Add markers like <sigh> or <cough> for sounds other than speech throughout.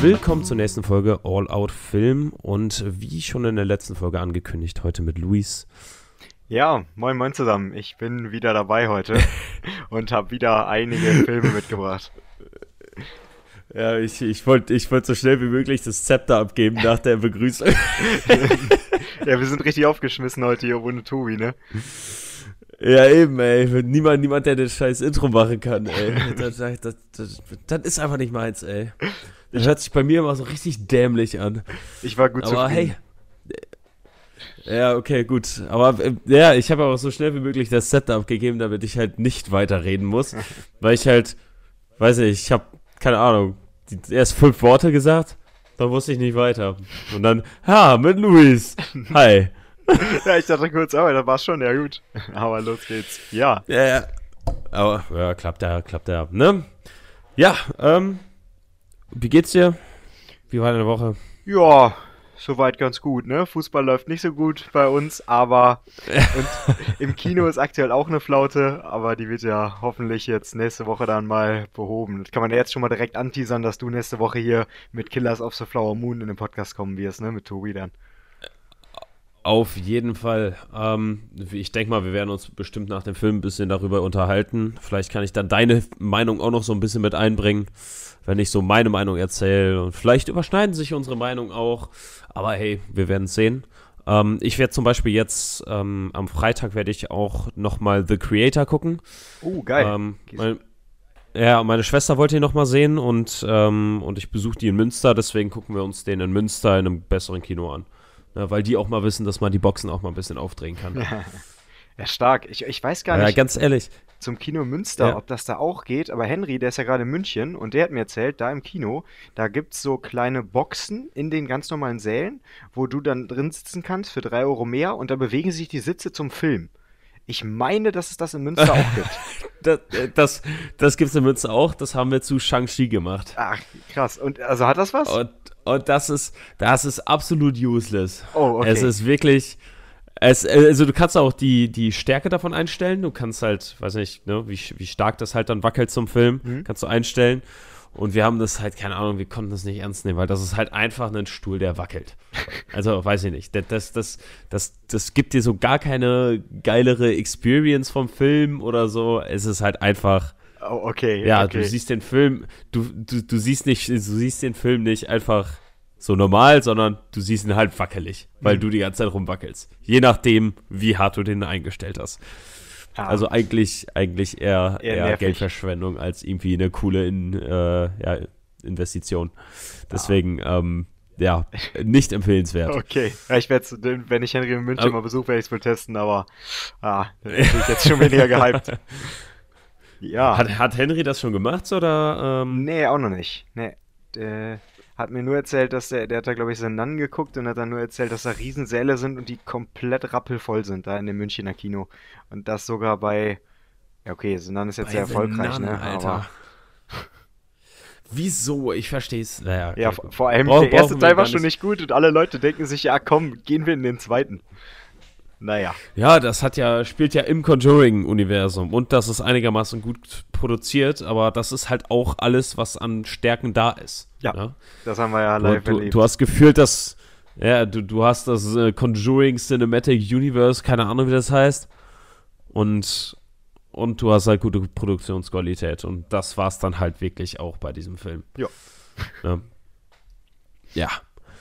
Willkommen zur nächsten Folge All Out Film und wie schon in der letzten Folge angekündigt, heute mit Luis. Ja, moin moin zusammen. Ich bin wieder dabei heute <laughs> und habe wieder einige Filme mitgebracht. Ja, ich, ich wollte ich wollt so schnell wie möglich das Zepter abgeben nach der Begrüßung. <laughs> ja, wir sind richtig aufgeschmissen heute hier ohne Tobi, ne? Ja, eben, ey. Niemand, niemand, der das scheiß Intro machen kann, ey. <laughs> Das, das, das, das ist einfach nicht meins, ey. Das hört sich bei mir immer so richtig dämlich an. Ich war gut Aber zufrieden. hey. Ja, okay, gut. Aber äh, ja, ich habe auch so schnell wie möglich das Setup gegeben, damit ich halt nicht weiterreden muss. <laughs> weil ich halt, weiß nicht, ich habe, keine Ahnung, die, erst fünf Worte gesagt, dann wusste ich nicht weiter. Und dann, ha, mit Luis. Hi. <laughs> ja, ich dachte kurz, aber da war schon, ja gut. Aber los geht's. Ja. Ja, ja. Aber, ja, klappt ja, klappt ja, ne? Ja, ähm, wie geht's dir? Wie war deine Woche? Ja, soweit ganz gut, ne? Fußball läuft nicht so gut bei uns, aber <laughs> im Kino ist aktuell auch eine Flaute, aber die wird ja hoffentlich jetzt nächste Woche dann mal behoben. Das kann man ja jetzt schon mal direkt anteasern, dass du nächste Woche hier mit Killers of the Flower Moon in den Podcast kommen wirst, ne? Mit Tobi dann. Auf jeden Fall. Ähm, ich denke mal, wir werden uns bestimmt nach dem Film ein bisschen darüber unterhalten. Vielleicht kann ich dann deine Meinung auch noch so ein bisschen mit einbringen, wenn ich so meine Meinung erzähle. Und vielleicht überschneiden sich unsere Meinungen auch. Aber hey, wir werden sehen. Ähm, ich werde zum Beispiel jetzt ähm, am Freitag werde ich auch nochmal The Creator gucken. Oh, geil. Ähm, mein, ja, meine Schwester wollte ihn nochmal sehen und, ähm, und ich besuche die in Münster. Deswegen gucken wir uns den in Münster in einem besseren Kino an. Ja, weil die auch mal wissen, dass man die Boxen auch mal ein bisschen aufdrehen kann. <laughs> ja, stark. Ich, ich weiß gar nicht. Ja, ganz ehrlich. Zum Kino Münster, ja. ob das da auch geht, aber Henry, der ist ja gerade in München und der hat mir erzählt, da im Kino, da gibt es so kleine Boxen in den ganz normalen Sälen, wo du dann drin sitzen kannst für drei Euro mehr und da bewegen sich die Sitze zum Film. Ich meine, dass es das in Münster auch gibt. <laughs> das, äh, das, das gibt es in Münster auch. Das haben wir zu Shang-Chi gemacht. Ach, krass. Und also hat das was? Und und das ist, das ist absolut useless. Oh, okay. Es ist wirklich. Es, also du kannst auch die, die Stärke davon einstellen. Du kannst halt, weiß nicht, ne, wie, wie stark das halt dann wackelt zum Film, mhm. kannst du einstellen. Und wir haben das halt, keine Ahnung, wir konnten das nicht ernst nehmen, weil das ist halt einfach ein Stuhl, der wackelt. <laughs> Also, weiß ich nicht. Das, das, das, das gibt dir so gar keine geilere Experience vom Film oder so. Es ist halt einfach Oh, okay. Ja, okay. du siehst den Film, du, du, du siehst nicht, du siehst den Film nicht einfach so normal, sondern du siehst ihn halt wackelig, weil mhm. du die ganze Zeit rumwackelst. Je nachdem, wie hart du den eingestellt hast. Ah. Also eigentlich, eigentlich eher, eher, eher Geldverschwendung als irgendwie eine coole in, äh, ja, Investition. Deswegen, ah. ähm, ja, nicht empfehlenswert. <laughs> Okay, ja, ich werde wenn ich Henry in München aber, mal besuche, werde ich es wohl testen, aber ah, bin ich jetzt schon weniger gehypt. <laughs> Ja. Hat, hat Henry das schon gemacht oder? Ähm? Nee, auch noch nicht. Nee. Der hat mir nur erzählt, dass der, der hat da, glaube ich, seinen Nan geguckt und hat dann nur erzählt, dass da Riesensäle sind und die komplett rappelvoll sind da in dem Münchner Kino. Und das sogar bei. Ja, okay, Senan ist jetzt bei sehr erfolgreich, Nan, ne? Alter. Aber. Wieso? Ich verstehe es. Naja, okay. Ja, vor allem Brauch, der erste Teil war schon nicht gut und alle Leute denken sich, ja komm, gehen wir in den zweiten. Naja. Ja, das hat ja, spielt ja im Conjuring-Universum und das ist einigermaßen gut produziert, aber das ist halt auch alles, was an Stärken da ist. Ja. Ne? Das haben wir ja live du, erlebt. Du hast gefühlt, dass, ja, du, du hast das äh, Conjuring Cinematic Universe, keine Ahnung, wie das heißt. Und, und du hast halt gute Produktionsqualität. Und das war es dann halt wirklich auch bei diesem Film. Ja. Ne? Ja.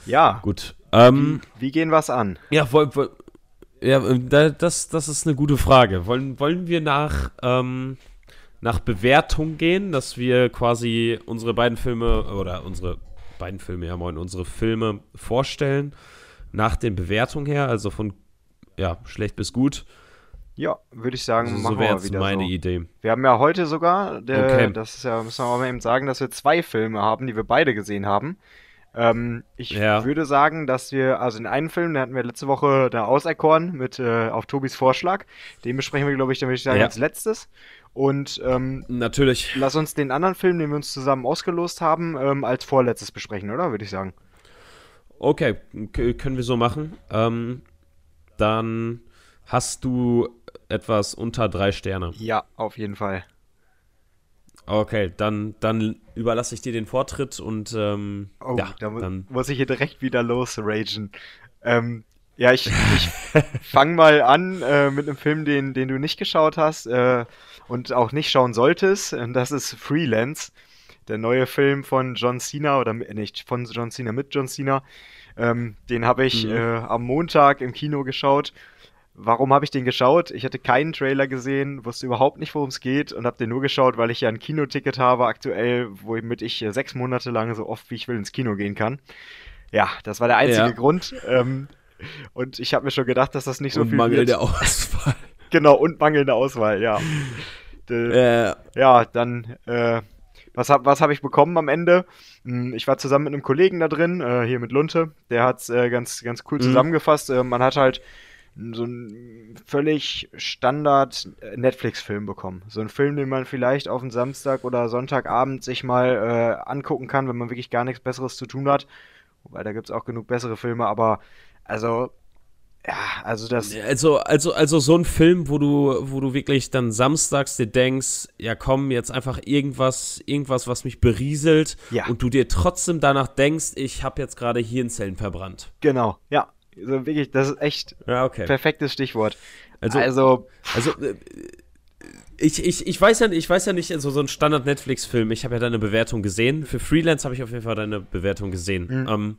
Ja. Gut. Ähm, wie, wie gehen wir es an? Ja, woll, woll, ja, ähm, das, das ist eine gute Frage. Wollen, wollen wir nach, ähm, nach Bewertung gehen, dass wir quasi unsere beiden Filme oder unsere beiden Filme, ja moin, unsere Filme vorstellen nach den Bewertungen her, also von ja, schlecht bis gut. Ja, würde ich sagen, also, so wäre wieder meine so. Idee. Wir haben ja heute sogar, der, okay. das ist ja, müssen wir mal eben sagen, dass wir zwei Filme haben, die wir beide gesehen haben. Ähm, ich ja. würde sagen, dass wir, also in einem Film, den hatten wir letzte Woche da auserkoren mit äh, auf Tobis Vorschlag. Den besprechen wir, glaube ich, dann würde ich sagen, ja. als letztes. Und ähm, natürlich. Lass uns den anderen Film, den wir uns zusammen ausgelost haben, ähm, als vorletztes besprechen, oder? Würde ich sagen. Okay, können wir so machen. Ähm, dann hast du etwas unter drei Sterne. Ja, auf jeden Fall. Okay, dann, dann überlasse ich dir den Vortritt und ähm, Oh, ja, da mu dann. muss ich hier direkt wieder losragen. Ähm, ja, ich, ich <laughs> fang mal an äh, mit einem Film, den, den du nicht geschaut hast äh, und auch nicht schauen solltest. Und das ist Freelance, der neue Film von John Cena oder mi- nicht von John Cena mit John Cena. Ähm, den habe ich Mhm. äh, am Montag im Kino geschaut. Warum habe ich den geschaut? Ich hatte keinen Trailer gesehen, wusste überhaupt nicht, worum es geht und habe den nur geschaut, weil ich ja ein Kinoticket habe aktuell, womit ich äh, sechs Monate lang so oft wie ich will ins Kino gehen kann. Ja, das war der einzige Ja. Grund. Ähm, und ich habe mir schon gedacht, dass das nicht so und viel Mangel wird. Auswahl. <laughs> Genau, und mangelnde Auswahl, ja. <laughs> Äh, ja, dann, äh, was habe was hab ich bekommen am Ende? Hm, Ich war zusammen mit einem Kollegen da drin, äh, hier mit Lunte. Der hat es äh, ganz, ganz cool Mhm. zusammengefasst. Äh, man hat halt so einen völlig Standard Netflix-Film bekommen. So einen Film, den man vielleicht auf einen Samstag oder Sonntagabend sich mal äh, angucken kann, wenn man wirklich gar nichts Besseres zu tun hat. Wobei, da gibt es auch genug bessere Filme, aber also, ja, also das. Also, also, also so ein Film, wo du, wo du wirklich dann samstags dir denkst, ja komm, jetzt einfach irgendwas, irgendwas, was mich berieselt Ja. und du dir trotzdem danach denkst, ich habe jetzt gerade Hirnzellen verbrannt. Genau, ja. Also wirklich, das ist echt Ja, okay. perfektes Stichwort. Also, Also, also äh, ich, ich, ich weiß ja, ich weiß ja nicht, also so ein Standard-Netflix-Film, ich habe ja deine Bewertung gesehen. Für Freelance habe ich auf jeden Fall deine Bewertung gesehen. Mhm. Ähm,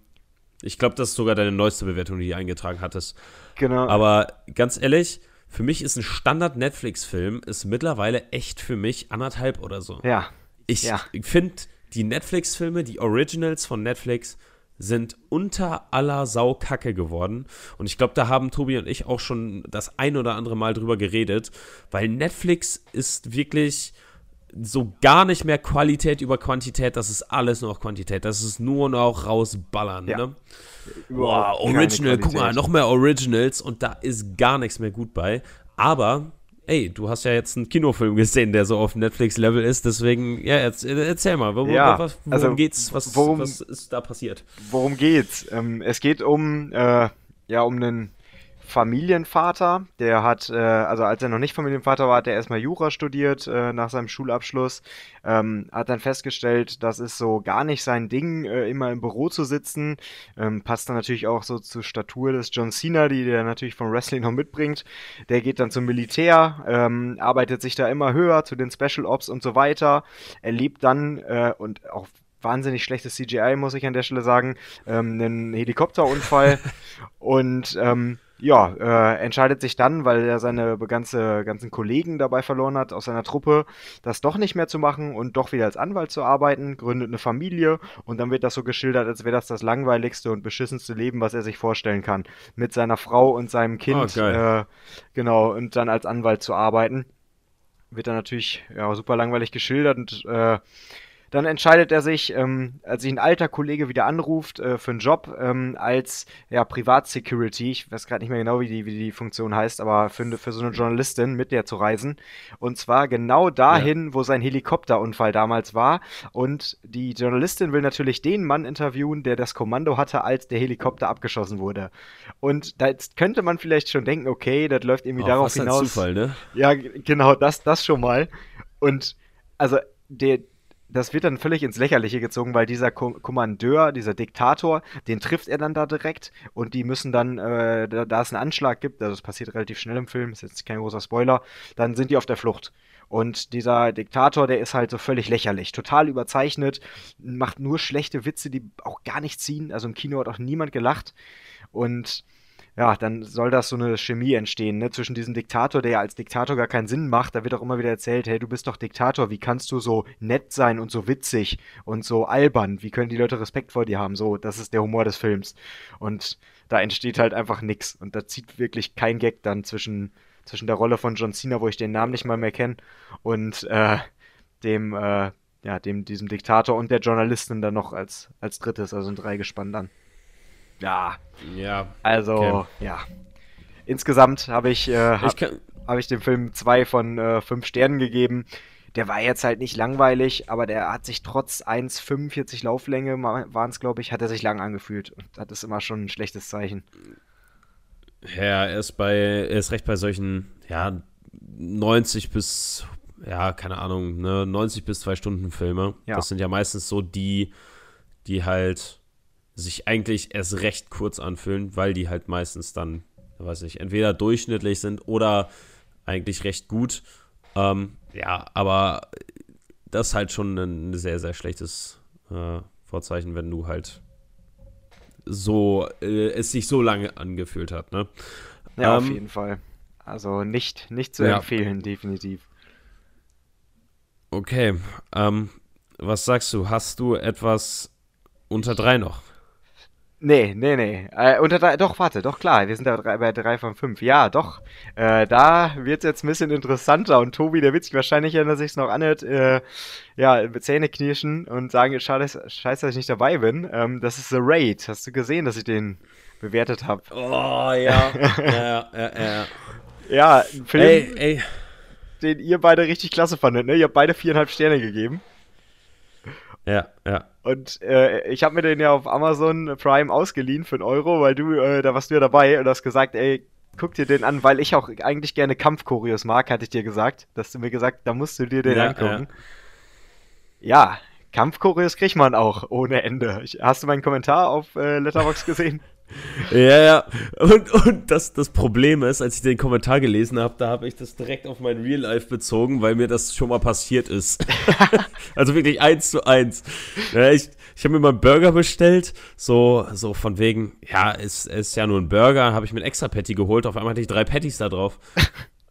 ich glaube, das ist sogar deine neueste Bewertung, die du eingetragen hattest. genau. Aber ganz ehrlich, für mich ist ein Standard-Netflix-Film ist mittlerweile echt für mich anderthalb oder so. ja, Ich Ja. finde, die Netflix-Filme, die Originals von Netflix, sind unter aller Sau Kacke geworden. Und ich glaube, da haben Tobi und ich auch schon das ein oder andere Mal drüber geredet, weil Netflix ist wirklich so gar nicht mehr Qualität über Quantität, das ist alles nur noch Quantität. Das ist nur noch rausballern, Ja. ne? Wow, Original, guck mal, noch mehr Originals und da ist gar nichts mehr gut bei. Aber, ey, du hast ja jetzt einen Kinofilm gesehen, der so auf Netflix-Level ist, deswegen, ja, jetzt, äh, erzähl mal, worum, Ja, was, worum also, geht's, was, worum- was ist da passiert? Worum geht's? Ähm, es geht um, äh, ja, um einen Familienvater, der hat, äh, also als er noch nicht Familienvater war, hat er erstmal Jura studiert äh, nach seinem Schulabschluss, ähm, hat dann festgestellt, das ist so gar nicht sein Ding, äh, immer im Büro zu sitzen, ähm, passt dann natürlich auch so zur Statur des John Cena, die der natürlich vom Wrestling noch mitbringt. Der geht dann zum Militär, ähm, arbeitet sich da immer höher zu den Special Ops und so weiter, erlebt dann äh, und auch wahnsinnig schlechtes CGI, muss ich an der Stelle sagen, ähm, einen Helikopterunfall <laughs> und ähm, ja, äh, entscheidet sich dann, weil er seine ganze, ganzen Kollegen dabei verloren hat aus seiner Truppe, das doch nicht mehr zu machen und doch wieder als Anwalt zu arbeiten, gründet eine Familie und dann wird das so geschildert, als wäre das das langweiligste und beschissenste Leben, was er sich vorstellen kann. Mit seiner Frau und seinem Kind, Oh, äh, genau, und dann als Anwalt zu arbeiten. Wird dann natürlich ja, super langweilig geschildert und äh, dann entscheidet er sich, ähm, als sich ein alter Kollege wieder anruft äh, für einen Job ähm, als ja, Privatsecurity, ich weiß gerade nicht mehr genau, wie die, wie die Funktion heißt, aber für, für so eine Journalistin mit der zu reisen. Und zwar genau dahin, wo sein Helikopterunfall damals war. Und die Journalistin will natürlich den Mann interviewen, der das Kommando hatte, als der Helikopter abgeschossen wurde. Und da jetzt könnte man vielleicht schon denken, okay, das läuft irgendwie Oh, darauf was ein hinaus. Zufall, ne? Ja, genau, das, das schon mal. Und also der, das wird dann völlig ins Lächerliche gezogen, weil dieser Ko Kommandeur, dieser Diktator, den trifft er dann da direkt und die müssen dann, äh, da, da es einen Anschlag gibt, also das passiert relativ schnell im Film, ist jetzt kein großer Spoiler, dann sind die auf der Flucht. Und dieser Diktator, der ist halt so völlig lächerlich, total überzeichnet, macht nur schlechte Witze, die auch gar nicht ziehen. Also im Kino hat auch niemand gelacht. Und ja, dann soll das so eine Chemie entstehen, ne, zwischen diesem Diktator, der ja als Diktator gar keinen Sinn macht. Da wird auch immer wieder erzählt, hey, du bist doch Diktator, wie kannst du so nett sein und so witzig und so albern? Wie können die Leute Respekt vor dir haben? So, das ist der Humor des Films. Und da entsteht halt einfach nix. Und da zieht wirklich kein Gag dann zwischen, zwischen der Rolle von John Cena, wo ich den Namen nicht mal mehr kenne, und äh, dem, äh, ja, dem, diesem Diktator und der Journalistin dann noch als, als drittes, also ein Dreigespann dann. Ja, Ja. also, Okay. ja. Insgesamt habe ich, äh, Ich hab, kann, hab ich dem Film zwei von äh, fünf Sternen gegeben. Der war jetzt halt nicht langweilig, aber der hat sich trotz 1,45 Lauflänge, waren es glaube ich, hat er sich lang angefühlt. Und das ist immer schon ein schlechtes Zeichen. ja, er ist bei, er ist recht bei solchen, ja, 90 bis ja, keine Ahnung, ne, 90 bis 2 Stunden Filme. Ja. Das sind ja meistens so die, die halt sich eigentlich erst recht kurz anfühlen, weil die halt meistens dann, weiß ich, entweder durchschnittlich sind oder eigentlich recht gut. Ähm, ja, aber das ist halt schon ein sehr, sehr schlechtes äh, Vorzeichen, wenn du halt so, äh, es sich so lange angefühlt hat, ne? Ja, ähm, auf jeden Fall. Also nicht, nicht zu ja. empfehlen, definitiv. Okay. Ähm, was sagst du? Hast du etwas unter drei noch? Nee, nee, nee. Äh, unter drei, doch, warte, doch klar, wir sind da bei drei von fünf. Ja, doch. Äh, da wird es jetzt ein bisschen interessanter und Tobi, der wird sich wahrscheinlich, wenn er sich noch anhört, äh, ja, Zähne knirschen und sagen, schade, scheiße, dass ich nicht dabei bin. Ähm, das ist The Raid. Hast du gesehen, dass ich den bewertet habe? Oh, <laughs> ja. ja, ja, ja. Ja, ein Film, ey, ey. den ihr beide richtig klasse fandet, ne? Ihr habt beide viereinhalb Sterne gegeben. Ja, ja. Und äh, ich habe mir den ja auf Amazon Prime ausgeliehen für einen Euro, weil du, äh, da warst du ja dabei und hast gesagt, ey, guck dir den an, weil ich auch eigentlich gerne Kampfchoreos mag, hatte ich dir gesagt. Dass du mir gesagt, da musst du dir den ja, angucken. Ja, ja Kampfchoreos kriegt man auch ohne Ende. Hast du meinen Kommentar auf äh, Letterbox gesehen? <laughs> Ja, ja. Und, und das, das Problem ist, als ich den Kommentar gelesen habe, da habe ich das direkt auf mein Real Life bezogen, weil mir das schon mal passiert ist. <laughs> also wirklich eins zu eins. Ja, ich ich habe mir mal einen Burger bestellt, so, so von wegen, ja, es ist, ist ja nur ein Burger, habe ich mir ein extra Patty geholt, auf einmal hatte ich drei Patties da drauf.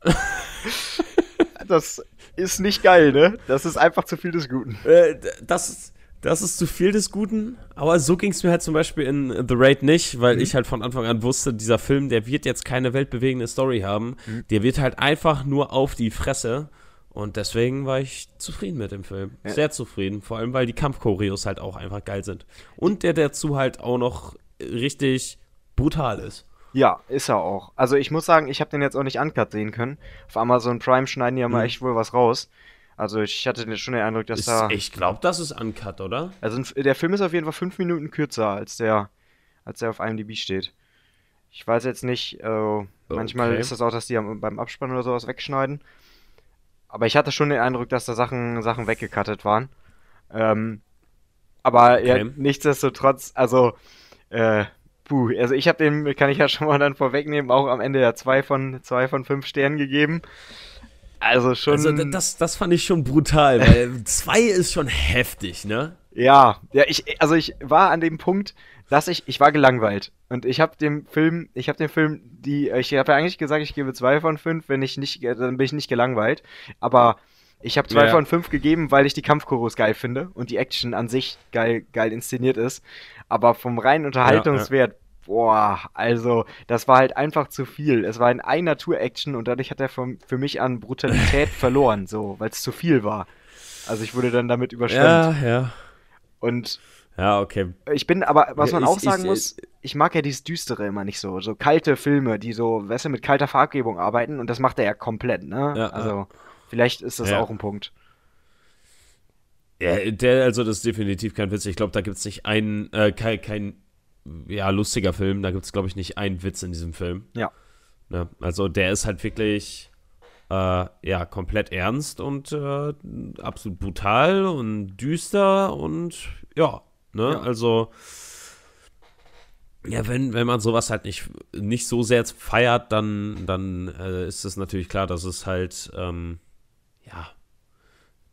<laughs> das ist nicht geil, ne? Das ist einfach zu viel des Guten. Äh, das ist das ist zu viel des Guten, aber so ging es mir halt zum Beispiel in The Raid nicht, weil mhm. ich halt von Anfang an wusste, dieser Film, der wird jetzt keine weltbewegende Story haben. Mhm. Der wird halt einfach nur auf die Fresse. Und deswegen war ich zufrieden mit dem Film. Ja. Sehr zufrieden. Vor allem, weil die Kampfchoreos halt auch einfach geil sind. Und der dazu halt auch noch richtig brutal ist. Ja, ist er auch. Also ich muss sagen, ich habe den jetzt auch nicht uncut sehen können. Auf Amazon Prime schneiden die ja mal mhm. echt wohl was raus. Also ich hatte schon den Eindruck, dass ist, da. Ich glaube, das ist uncut, oder? Also der Film ist auf jeden Fall fünf Minuten kürzer, als der, als der auf IMDb steht. Ich weiß jetzt nicht, äh, manchmal ist das auch, dass die beim Abspann oder sowas wegschneiden. Aber ich hatte schon den Eindruck, dass da Sachen, Sachen weggekattet waren. Ähm, aber okay. ja, nichtsdestotrotz, also, äh, puh, also ich habe dem, kann ich ja schon mal dann vorwegnehmen, auch am Ende ja zwei von, zwei von fünf Sternen gegeben. Also schon. Also das, das fand ich schon brutal, <laughs> weil zwei ist schon heftig, ne? Ja, ja, ich, also ich war an dem Punkt, dass ich, ich war gelangweilt. Und ich habe dem Film, ich habe dem Film die, ich habe ja eigentlich gesagt, ich gebe zwei von fünf, wenn ich nicht, dann bin ich nicht gelangweilt. Aber ich habe zwei ja. von fünf gegeben, weil ich die Kampfchoros geil finde und die Action an sich geil, geil inszeniert ist. Aber vom reinen Unterhaltungswert, ja, ja boah, also das war halt einfach zu viel. Es war in einer Tour-Action und dadurch hat er für, für mich an Brutalität <laughs> verloren, so, weil es zu viel war. Also ich wurde dann damit überschwemmt. Ja, ja. Und ja, okay. Ich bin aber, was man ich, auch sagen ich, muss, ich mag ja dieses Düstere immer nicht so. So kalte Filme, die so, weißt du, mit kalter Farbgebung arbeiten und das macht er ja komplett, ne? Ja, also, ja. vielleicht ist das ja. auch ein Punkt. Ja, der, also das ist definitiv kein Witz. Ich glaube, da gibt es nicht einen, äh, kein, kein ja, lustiger Film. Da gibt es, glaube ich, nicht einen Witz in diesem Film. Ja. Ne? Also der ist halt wirklich äh, ja, komplett ernst und äh, absolut brutal und düster und ja, ne? Ja. Also ja, wenn, wenn man sowas halt nicht, nicht so sehr feiert, dann, dann äh, ist es natürlich klar, dass es halt, ähm, ja,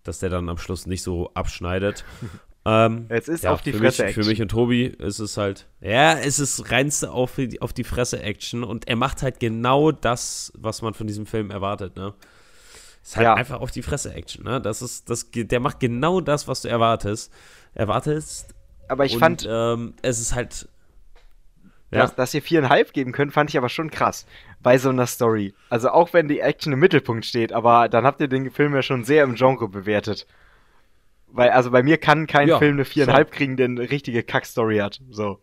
dass der dann am Schluss nicht so abschneidet. <laughs> Ähm, es ist ja, auf die Fresse mich, Für mich und Tobi ist es halt, ja, es ist reinste auf die, auf die Fresse Action und er macht halt genau das, was man von diesem Film erwartet, ne? Es ist halt ja. einfach auf die Fresse Action, ne? Das ist, das, der macht genau das, was du erwartest. Erwartest. Aber ich und, fand. Ähm, es ist halt. Ja. Dass, dass ihr viereinhalb geben könnt, fand ich aber schon krass bei so einer Story. Also auch wenn die Action im Mittelpunkt steht, aber dann habt ihr den Film ja schon sehr im Genre bewertet. Weil, also bei mir kann kein ja, Film eine viereinhalb so. kriegen, der eine richtige Kack-Story hat. So.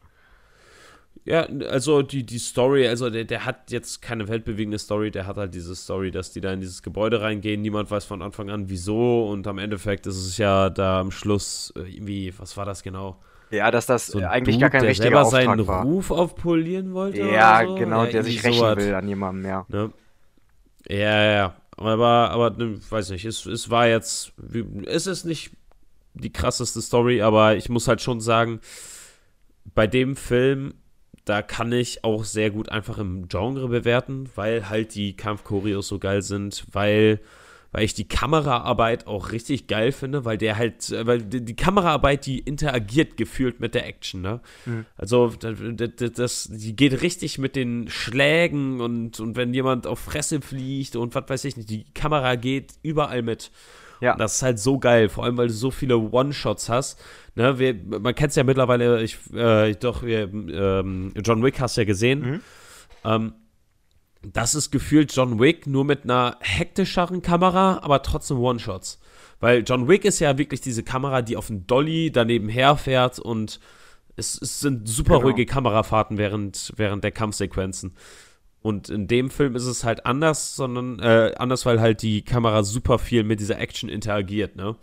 Ja, also die, die Story, also der, der hat jetzt keine weltbewegende Story, der hat halt diese Story, dass die da in dieses Gebäude reingehen, niemand weiß von Anfang an wieso und am Endeffekt ist es ja da am Schluss äh, irgendwie, was war das genau? Ja, dass das so eigentlich Dude, gar kein richtiger der Auftrag seinen war. Ruf aufpolieren wollte Ja, so. genau, ja, der sich rächen so will an jemandem, ja. Ne? Ja, ja, aber, aber ne, weiß nicht, es, es war jetzt, es ist nicht die krasseste Story, aber ich muss halt schon sagen, bei dem Film, da kann ich auch sehr gut einfach im Genre bewerten, weil halt die Kampfchoreos so geil sind, weil weil ich die Kameraarbeit auch richtig geil finde, weil der halt, weil die, die Kameraarbeit, die interagiert gefühlt mit der Action, ne? Mhm. Also das, das, die geht richtig mit den Schlägen und, und wenn jemand auf Fresse fliegt und was weiß ich nicht, die Kamera geht überall mit. Ja. das ist halt so geil, vor allem weil du so viele One-Shots hast. Ne, wir, man kennt es ja mittlerweile, ich, äh, doch, wir, ähm, John Wick hast ja gesehen. Mhm. Ähm, das ist gefühlt John Wick nur mit einer hektischeren Kamera, aber trotzdem One-Shots. Weil John Wick ist ja wirklich diese Kamera, die auf dem Dolly daneben herfährt und es, es sind super genau. ruhige Kamerafahrten während, während der Kampfsequenzen. Und in dem Film ist es halt anders, sondern äh, anders, weil halt die Kamera super viel mit dieser Action interagiert, ne?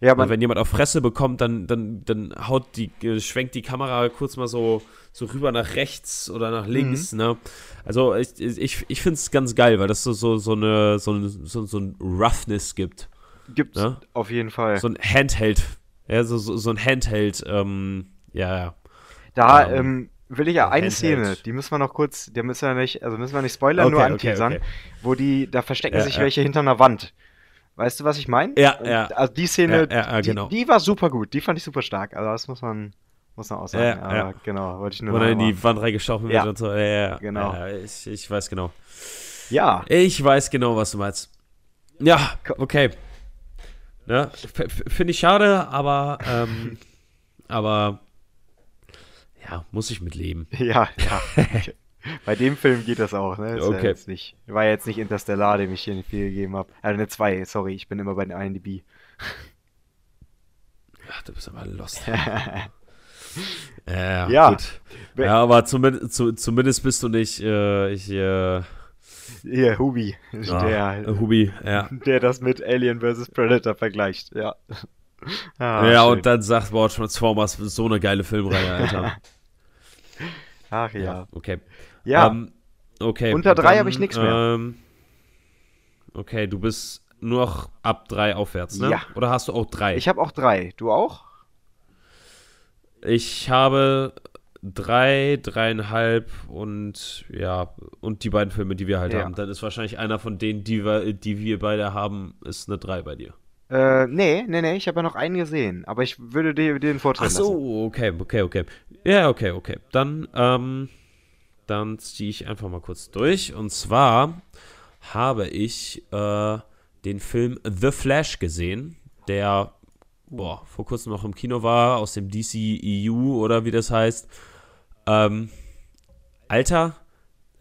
Ja, man, wenn jemand auf Fresse bekommt, dann, dann, dann haut die, äh, schwenkt die Kamera kurz mal so, so rüber nach rechts oder nach links, mhm. ne? Also ich, ich, ich finde es ganz geil, weil das so, so, so, eine, so, so, so ein Roughness gibt. Gibt ne? auf jeden Fall. So ein Handheld, ja, so, so, so ein Handheld, ähm, ja, ja. Da, ähm, ähm will ich ja eine Handheld. Szene, die müssen wir noch kurz, die müssen wir nicht, also müssen wir nicht spoilern, okay, nur anteasern, okay, okay. wo die, da verstecken ja, sich ja. welche hinter einer Wand. Weißt du, was ich meine? Ja, ja. Also die Szene, ja, genau. die, die, war super gut, die fand ich super stark. Also das muss man, muss man auch sagen. Ja, ja. genau, wollte ich nur Oder in die Wand reingestochen wird und so. Ja, ja, genau. Ja, ich, ich weiß genau. Ja. Ich weiß genau, was du meinst. Ja, okay. Ne? Finde ich schade, aber, ähm, <laughs> aber ja, muss ich mitleben. <laughs> Ja, ja. Bei dem Film geht das auch, ne? Ist okay. Ja jetzt nicht, war jetzt nicht Interstellar, dem ich hier nicht viel gegeben habe. Also eine 2, sorry, ich bin immer bei den IMDb. Ach, du bist aber lost. <laughs> ja, ja, gut. Ja, aber zumindest, zu, zumindest bist du nicht äh, ich, äh, hier, Hubi. Ja, der, Hubi, ja. Der das mit Alien vs. Predator vergleicht, ja. Ah, ja, schön. und dann sagt, boah, Transformers so eine geile Filmreihe, Alter. <laughs> Ach ja. ja okay. Ja. Ähm, okay. Unter drei habe ich nichts mehr. Ähm, okay, du bist nur noch ab drei aufwärts, ne? Ja. Oder hast du auch drei? Ich habe auch drei. Du auch? Ich habe drei, dreieinhalb und ja, und die beiden Filme, die wir halt ja. haben. Dann ist wahrscheinlich einer von denen, die wir, die wir beide haben, ist eine drei bei dir. Äh, nee, nee, nee, ich habe ja noch einen gesehen, aber ich würde dir, den Vorteil Ach so, lassen. okay, okay, okay. Ja, okay, okay. Dann, ähm, dann ziehe ich einfach mal kurz durch. Und zwar habe ich äh, den Film The Flash gesehen, der boah, vor kurzem noch im Kino war, aus dem DCEU oder wie das heißt. Ähm, Alter,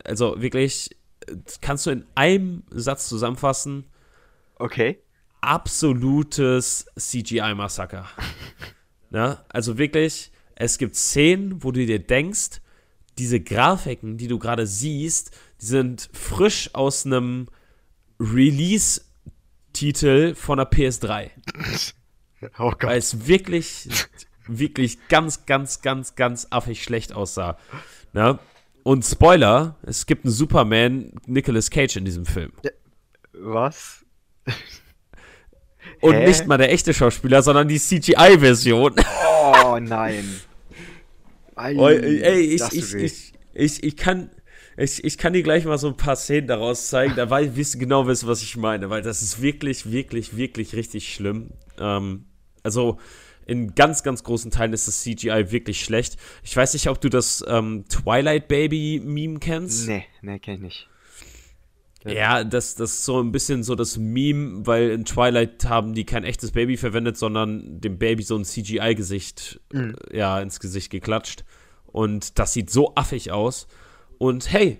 also wirklich, kannst du in einem Satz zusammenfassen. Okay. Absolutes CGI-Massaker. ja, <laughs> also wirklich, es gibt Szenen, wo du dir denkst, diese Grafiken, die du gerade siehst, die sind frisch aus einem Release-Titel von der PS3. <laughs> Oh Gott. Weil es wirklich, wirklich ganz, ganz, ganz, ganz affig schlecht aussah. Ne? Und Spoiler, es gibt einen Superman Nicolas Cage in diesem Film. Was? Und Hä? nicht mal der echte Schauspieler, sondern die CGI-Version. Oh nein. <laughs> Oh, ey, ich, ich, ich, ich, ich, kann. Ich, ich kann dir gleich mal so ein paar Szenen daraus zeigen, da wirst du genau wissen, was ich meine, weil das ist wirklich, wirklich, wirklich richtig schlimm. Ähm, also in ganz, ganz großen Teilen ist das CGI wirklich schlecht. Ich weiß nicht, ob du das ähm, Twilight Baby Meme kennst. Nee, nee, kenn ich nicht. Ja, das, das ist so ein bisschen so das Meme, weil in Twilight haben die kein echtes Baby verwendet, sondern dem Baby so ein CGI-Gesicht mhm. äh, ja, ins Gesicht geklatscht. Und das sieht so affig aus. Und hey,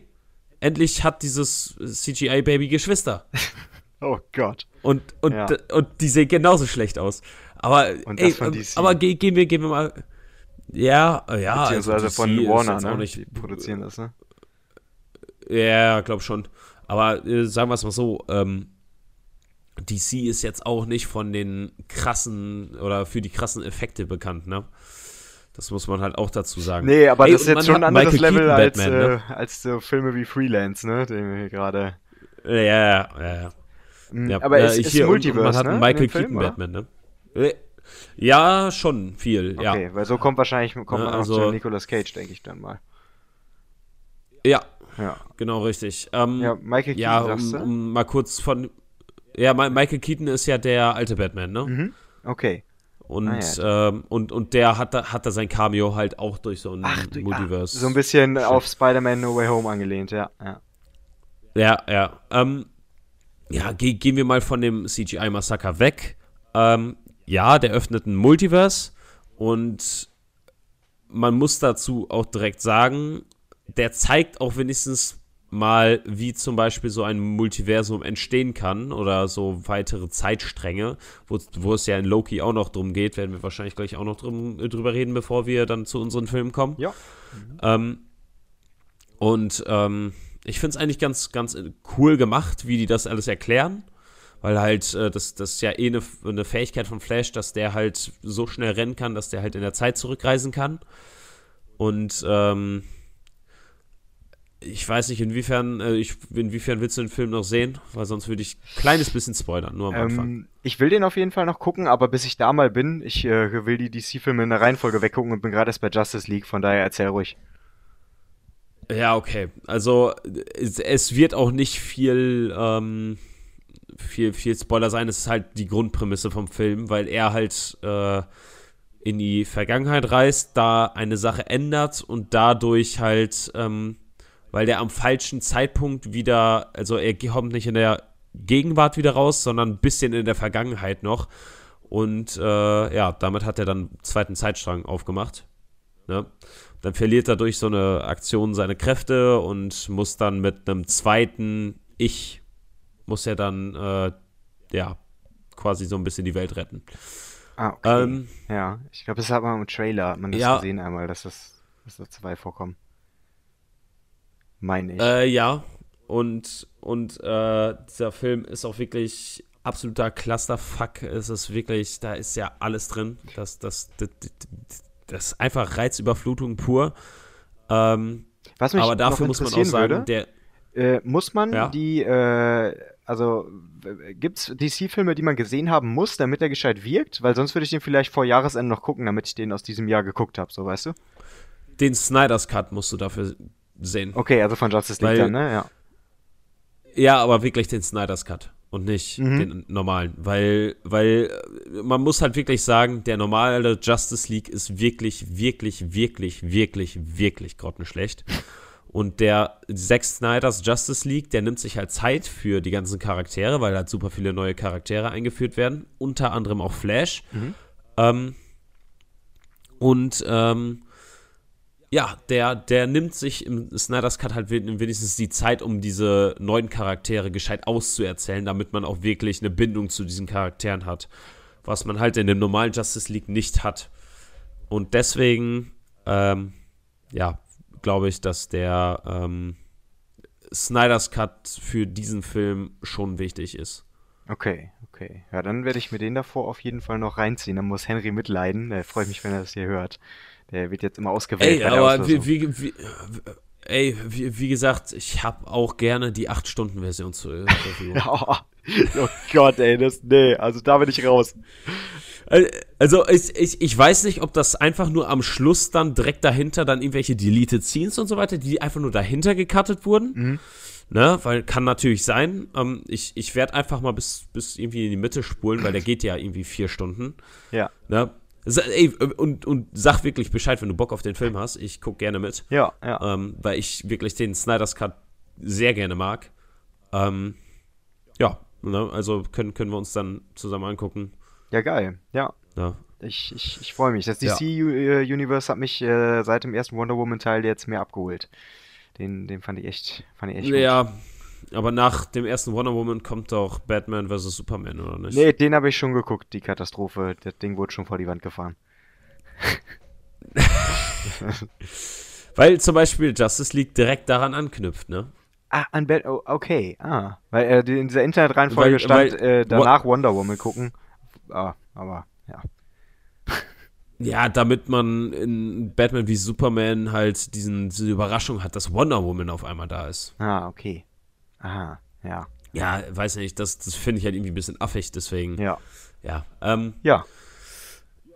endlich hat dieses CGI-Baby Geschwister. <laughs> oh Gott. Und, und, ja. und die sehen genauso schlecht aus. Aber, ey, aber ge gehen, wir, gehen wir mal. Ja, ja. Beziehungsweise also von Warner, ne? Nicht, die produzieren das, ne? Ja, glaub schon. Aber äh, sagen wir es mal so, ähm, DC ist jetzt auch nicht von den krassen oder für die krassen Effekte bekannt, ne? Das muss man halt auch dazu sagen. Nee, aber Ey, das ist jetzt schon ein anderes Michael Level als, Batman, ne? äh, als so Filme wie Freelance, ne? Den wir gerade. Ja, ja, ja. Mhm, Ja, aber ja, es ich ist hier, Multiverse, und man hat ne? einen in Michael Film, Keaton oder? Batman, ne? Äh, Ja, schon viel, ja. Okay, weil so kommt wahrscheinlich kommt Ja, man also- auch zu Nicolas Cage, denke ich dann mal. Ja, Ja, genau richtig. Ähm, ja Michael Keaton, ja, um, um mal kurz von. Ja, Ma- Michael Keaton ist ja der alte Batman, ne? Mhm. Okay. Und, Ah, ähm, und, und der hat da, hat da sein Cameo halt auch durch so ein Ach, du, Multiverse. ah, so ein bisschen Shit. auf Spider-Man No Way Home angelehnt, ja. ja. Ja, ja. Ähm, ja, ge gehen wir mal von dem CGI-Massaker weg. Ähm, ja, der öffnet ein Multiverse und man muss dazu auch direkt sagen, der zeigt auch wenigstens mal, wie zum Beispiel so ein Multiversum entstehen kann oder so weitere Zeitstränge, wo, wo es ja in Loki auch noch drum geht, werden wir wahrscheinlich gleich auch noch drum, äh, drüber reden, bevor wir dann zu unseren Filmen kommen. Ja. Ähm, und ähm, ich finde es eigentlich ganz, ganz cool gemacht, wie die das alles erklären. Weil halt, äh, das, das ist ja eh eine, eine Fähigkeit von Flash, dass der halt so schnell rennen kann, dass der halt in der Zeit zurückreisen kann. Und ähm, ich weiß nicht, inwiefern, äh, ich, inwiefern willst du den Film noch sehen? Weil sonst würde ich ein kleines bisschen spoilern, nur am Anfang. Ähm, ich will den auf jeden Fall noch gucken, aber bis ich da mal bin, ich äh, will die DC-Filme in der Reihenfolge weggucken und bin gerade erst bei Justice League, von daher erzähl ruhig. Ja, okay. Also es, es wird auch nicht viel, ähm, viel, viel Spoiler sein. Es ist halt die Grundprämisse vom Film, weil er halt äh, in die Vergangenheit reist, da eine Sache ändert und dadurch halt, ähm, weil der am falschen Zeitpunkt wieder, also er kommt nicht in der Gegenwart wieder raus, sondern ein bisschen in der Vergangenheit noch. Und äh, ja, damit hat er dann einen zweiten Zeitstrang aufgemacht. Ne? Dann verliert er durch so eine Aktion seine Kräfte und muss dann mit einem zweiten Ich, muss er dann, äh, ja, quasi so ein bisschen die Welt retten. Ah, okay. Ähm, ja, ich glaube, das hat man im Trailer, hat man das Ja. gesehen einmal, dass, das, dass da zwei vorkommen. Meine ich. Äh, ja, und, und äh, dieser Film ist auch wirklich absoluter Clusterfuck. Es ist wirklich, da ist ja alles drin. Das, das, das, das, ist einfach Reizüberflutung pur. Ähm, Was mich aber dafür muss man auch sagen, würde, der, äh, muss man Ja. die, äh, also gibt es DC-Filme, die man gesehen haben muss, damit der gescheit wirkt? Weil sonst würde ich den vielleicht vor Jahresende noch gucken, damit ich den aus diesem Jahr geguckt habe, so weißt du? den Snyder's Cut musst du dafür sehen. Okay, also von Justice League dann, ne? Ja. Ja, aber wirklich den Snyder's Cut und nicht Mhm. den normalen, weil, weil äh, man muss halt wirklich sagen, der normale Justice League ist wirklich, wirklich, wirklich, wirklich, wirklich grottenschlecht. Und der Zack Snyder's Justice League, der nimmt sich halt Zeit für die ganzen Charaktere, weil halt super viele neue Charaktere eingeführt werden, unter anderem auch Flash. Mhm. Ähm, und ähm, ja, der, der nimmt sich im Snyder's Cut halt wen- wenigstens die Zeit, um diese neuen Charaktere gescheit auszuerzählen, damit man auch wirklich eine Bindung zu diesen Charakteren hat. Was man halt in dem normalen Justice League nicht hat. Und deswegen, ähm, ja, glaube ich, dass der ähm, Snyder's Cut für diesen Film schon wichtig ist. Okay, okay. Ja, dann werde ich mir den davor auf jeden Fall noch reinziehen. Dann muss Henry mitleiden. Der freut mich, wenn er das hier hört. Der wird jetzt immer ausgewählt Ey, aber wie, wie, wie, ey, wie, wie gesagt, ich habe auch gerne die 8-Stunden-Version zur Verfügung. <laughs> Oh, oh Gott, ey, das, nee, also da bin ich raus. Also ich, ich, ich weiß nicht, ob das einfach nur am Schluss dann direkt dahinter dann irgendwelche Deleted Scenes und so weiter, die einfach nur dahinter gecuttet wurden. Mhm. Ne, weil kann natürlich sein. Ähm, ich ich werde einfach mal bis, bis irgendwie in die Mitte spulen, weil der geht ja irgendwie vier Stunden. Ja, Ne? Ey, und, und sag wirklich Bescheid, wenn du Bock auf den Film hast. Ich guck gerne mit. ja, ja. ähm, weil ich wirklich den Snyder's Cut sehr gerne mag. Ähm, ja, ne, also können, können wir uns dann zusammen angucken. Ja, geil. Ja, Ja. ich, ich, ich freue mich. Das Ja. DC-Universe hat mich äh, seit dem ersten Wonder Woman-Teil jetzt mehr abgeholt. Den, den fand ich echt, fand ich echt gut. Aber nach dem ersten Wonder Woman kommt doch Batman vs. Superman, oder nicht? Nee, den habe ich schon geguckt, die Katastrophe. Das Ding wurde schon vor die Wand gefahren. <laughs> Weil zum Beispiel Justice League direkt daran anknüpft, ne? Ah, an Bat oh, okay. Ah, weil äh, in dieser Internetreihenfolge stand weil- äh, danach Wonder Woman gucken. Ah, aber ja. <laughs> Ja, damit man in Batman wie Superman halt diesen, diese Überraschung hat, dass Wonder Woman auf einmal da ist. Ah, okay. Aha, ja. Ja, weiß nicht, das, das finde ich halt irgendwie ein bisschen affig, deswegen. Ja. Ja. Ähm, Ja,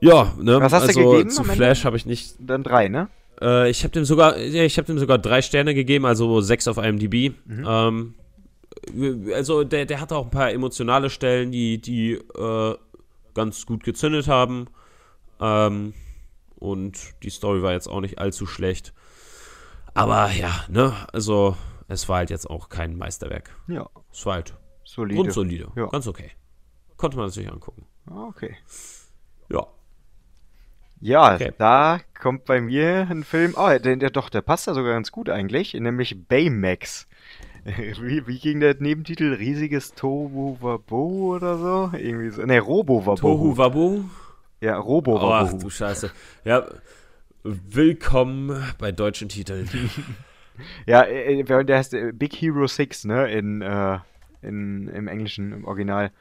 ja, ne? Was hast du also gegeben zu? Flash habe ich nicht. dann drei, ne? Äh, ich habe dem sogar, ja, ich habe dem sogar drei Sterne gegeben, also sechs auf IMDb. Mhm. Ähm, also der, der hatte auch ein paar emotionale Stellen, die, die äh, ganz gut gezündet haben. Ähm, und die Story war jetzt auch nicht allzu schlecht. Aber ja, ne, also es war halt jetzt auch kein Meisterwerk. Ja, Es war halt solide. grundsolide, Ja. ganz okay. Konnte man sich angucken. Okay. Ja. Ja, Okay. da kommt bei mir ein Film. Oh, der, der doch, der passt da sogar ganz gut eigentlich, nämlich Baymax. <laughs> Wie, wie ging der Nebentitel? Riesiges Tohu Wabo oder so? Irgendwie so. Ne, Robo Wabo. Tohu Wabu. Ja, Robo Ach Wabo. du Scheiße. Ja, willkommen bei deutschen Titeln. <laughs> <laughs> Ja, äh, äh, der heißt äh, Big Hero 6, ne? In, äh, in, im Englischen, im Original.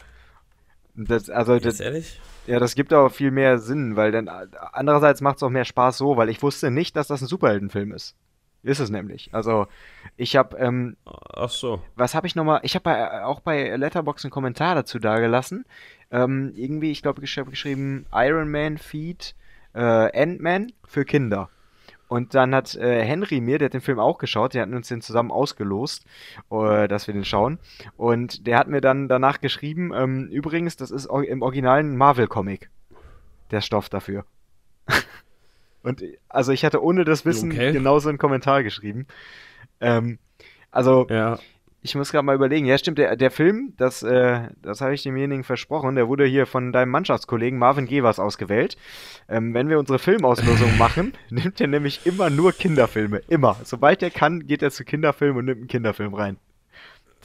Das, also, das, ehrlich? ja, das gibt auch viel mehr Sinn, weil dann andererseits macht es auch mehr Spaß so, weil ich wusste nicht, dass das ein Superheldenfilm ist. Ist es nämlich. Also, ich habe, ähm, Ach so. was habe ich nochmal? Ich habe auch bei Letterboxd einen Kommentar dazu dagelassen. Ähm, irgendwie, ich glaube, ich habe geschrieben Iron Man Feed äh, Ant-Man für Kinder. Und dann hat äh, Henry mir, der hat den Film auch geschaut, der hat uns den zusammen ausgelost, äh, dass wir den schauen. Und der hat mir dann danach geschrieben, ähm, übrigens, das ist im Original ein Marvel-Comic. Der Stoff dafür. <laughs> Und also ich hatte ohne das Wissen Okay. genauso einen Kommentar geschrieben. Ähm, also Ja. Ich muss gerade mal überlegen. Ja, stimmt, der, der Film, das, äh, das habe ich demjenigen versprochen, der wurde hier von deinem Mannschaftskollegen Marvin Gevers ausgewählt. Ähm, wenn wir unsere Filmauslosung machen, <laughs> nimmt er nämlich immer nur Kinderfilme. Immer. Sobald er kann, geht er zu Kinderfilmen und nimmt einen Kinderfilm rein.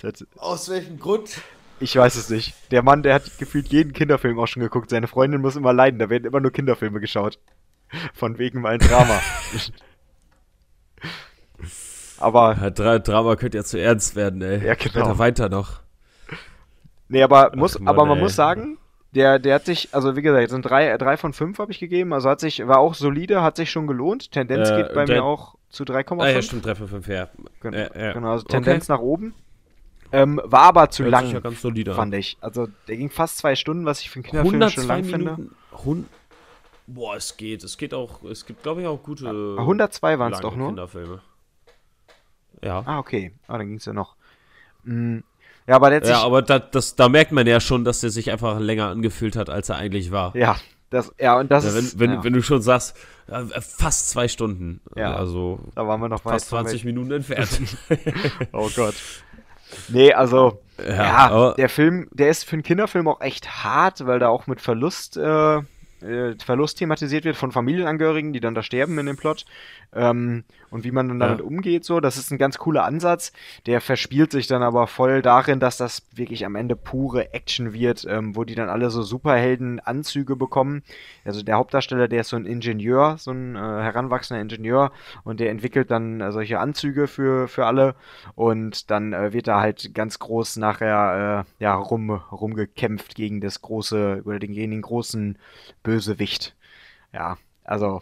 Das, Aus welchem Grund? ich weiß es nicht. Der Mann, der hat gefühlt jeden Kinderfilm auch schon geguckt. Seine Freundin muss immer leiden, da werden immer nur Kinderfilme geschaut. Von wegen mal ein Drama. <laughs> Aber Ja, Dra Drama könnte ja zu ernst werden, ey. Ja, genau. Weiter, weiter noch. Nee, aber, muss, Mann, aber man ey. muss sagen, der, der hat sich, also wie gesagt, sind drei, drei von fünf habe ich gegeben, also hat sich, war auch solide, hat sich schon gelohnt. Tendenz Äh, geht bei mir auch zu 3,5. Ah ja, stimmt, 3 von 5, ja. Gen Ja. Genau, also Okay. Tendenz nach oben. Ähm, war aber zu lang, ja ganz solide fand an. ich. Also der ging fast zwei Stunden, was ich für einen Kinderfilm schon 102 lang finde. Minuten. Hund Boah, es geht. Es geht auch. Es gibt, glaube ich, auch gute. 102 waren es doch nur. Kinderfilme. Ja. Ah, okay. Ah, dann ging es ja noch. Mm, ja, aber sich, Ja, aber da, das, da merkt man ja schon, dass der sich einfach länger angefühlt hat, als er eigentlich war. ja, das, ja, und das Ja, wenn, ist, wenn, ja, wenn du schon sagst, äh, fast zwei Stunden. Ja. Also da waren wir noch fast von 20 weg. Minuten entfernt. <laughs> Oh Gott. Nee, also, ja, Ja, der Film, der ist für einen Kinderfilm auch echt hart, weil da auch mit Verlust, äh, äh, Verlust thematisiert wird von Familienangehörigen, die dann da sterben in dem Plot. Ähm, und wie man dann Ja. damit umgeht, so, das ist ein ganz cooler Ansatz. Der verspielt sich dann aber voll darin, dass das wirklich am Ende pure Action wird, ähm, wo die dann alle so Superhelden-Anzüge bekommen. Also der Hauptdarsteller, der ist so ein Ingenieur, so ein äh, heranwachsender Ingenieur und der entwickelt dann äh, solche Anzüge für, für alle und dann äh, wird da halt ganz groß nachher äh, ja, rum, rumgekämpft gegen das große, oder den, gegen den großen Bösewicht. Ja, also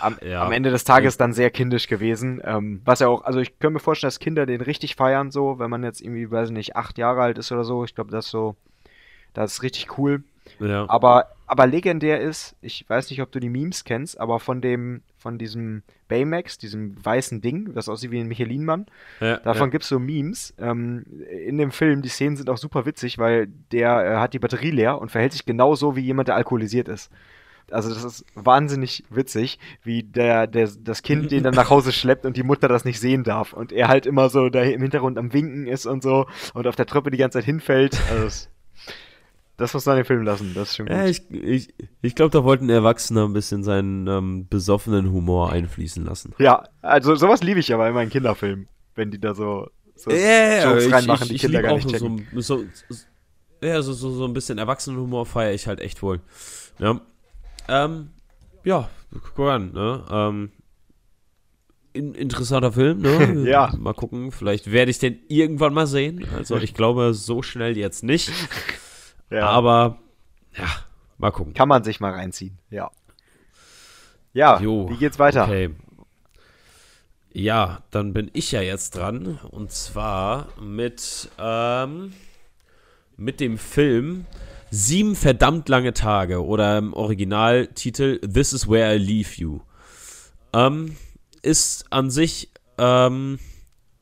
am, ja. am Ende des Tages dann sehr kindisch gewesen. Ähm, was ja auch, also ich könnte mir vorstellen, dass Kinder den richtig feiern, so, wenn man jetzt irgendwie, weiß ich nicht, acht Jahre alt ist oder so. Ich glaube, das ist so, das ist richtig cool. ja. Aber, aber legendär ist, ich weiß nicht, ob du die Memes kennst, aber von dem, von diesem Baymax, diesem weißen Ding, das aussieht wie ein Michelin-Mann, ja, davon ja. gibt's so Memes. Ähm, in dem Film, die Szenen sind auch super witzig, weil der äh, hat die Batterie leer und verhält sich genauso wie jemand, der alkoholisiert ist. Also das ist wahnsinnig witzig, wie der, der das Kind den dann nach Hause schleppt und die Mutter das nicht sehen darf und er halt immer so da im Hintergrund am Winken ist und so und auf der Treppe die ganze Zeit hinfällt. Also das, das muss man den Film lassen, das ist schon gut. Ja, ich, ich, ich glaube, da wollten Erwachsene ein bisschen seinen ähm, besoffenen Humor einfließen lassen. Ja, also sowas liebe ich aber immer in Kinderfilmen, wenn die da so, so Jokes reinmachen, die Kinder lieb gar nicht checken. so, so, so, ja, so, so, so ein bisschen Erwachsenenhumor feiere ich halt echt wohl. Ja, ähm, ja guck mal an, ne? Ähm, in, interessanter Film, ne? <laughs> Ja. Mal gucken, vielleicht werde ich den irgendwann mal sehen. Also ich glaube, so schnell jetzt nicht. <laughs> Ja. Aber, ja, mal gucken. Kann man sich mal reinziehen, ja. Ja, Jo, wie geht's weiter? Okay. Ja, dann bin ich ja jetzt dran. Und zwar mit, ähm, mit dem Film Sieben verdammt lange Tage oder im Originaltitel This is where I leave you. Ähm, ist an sich, ähm,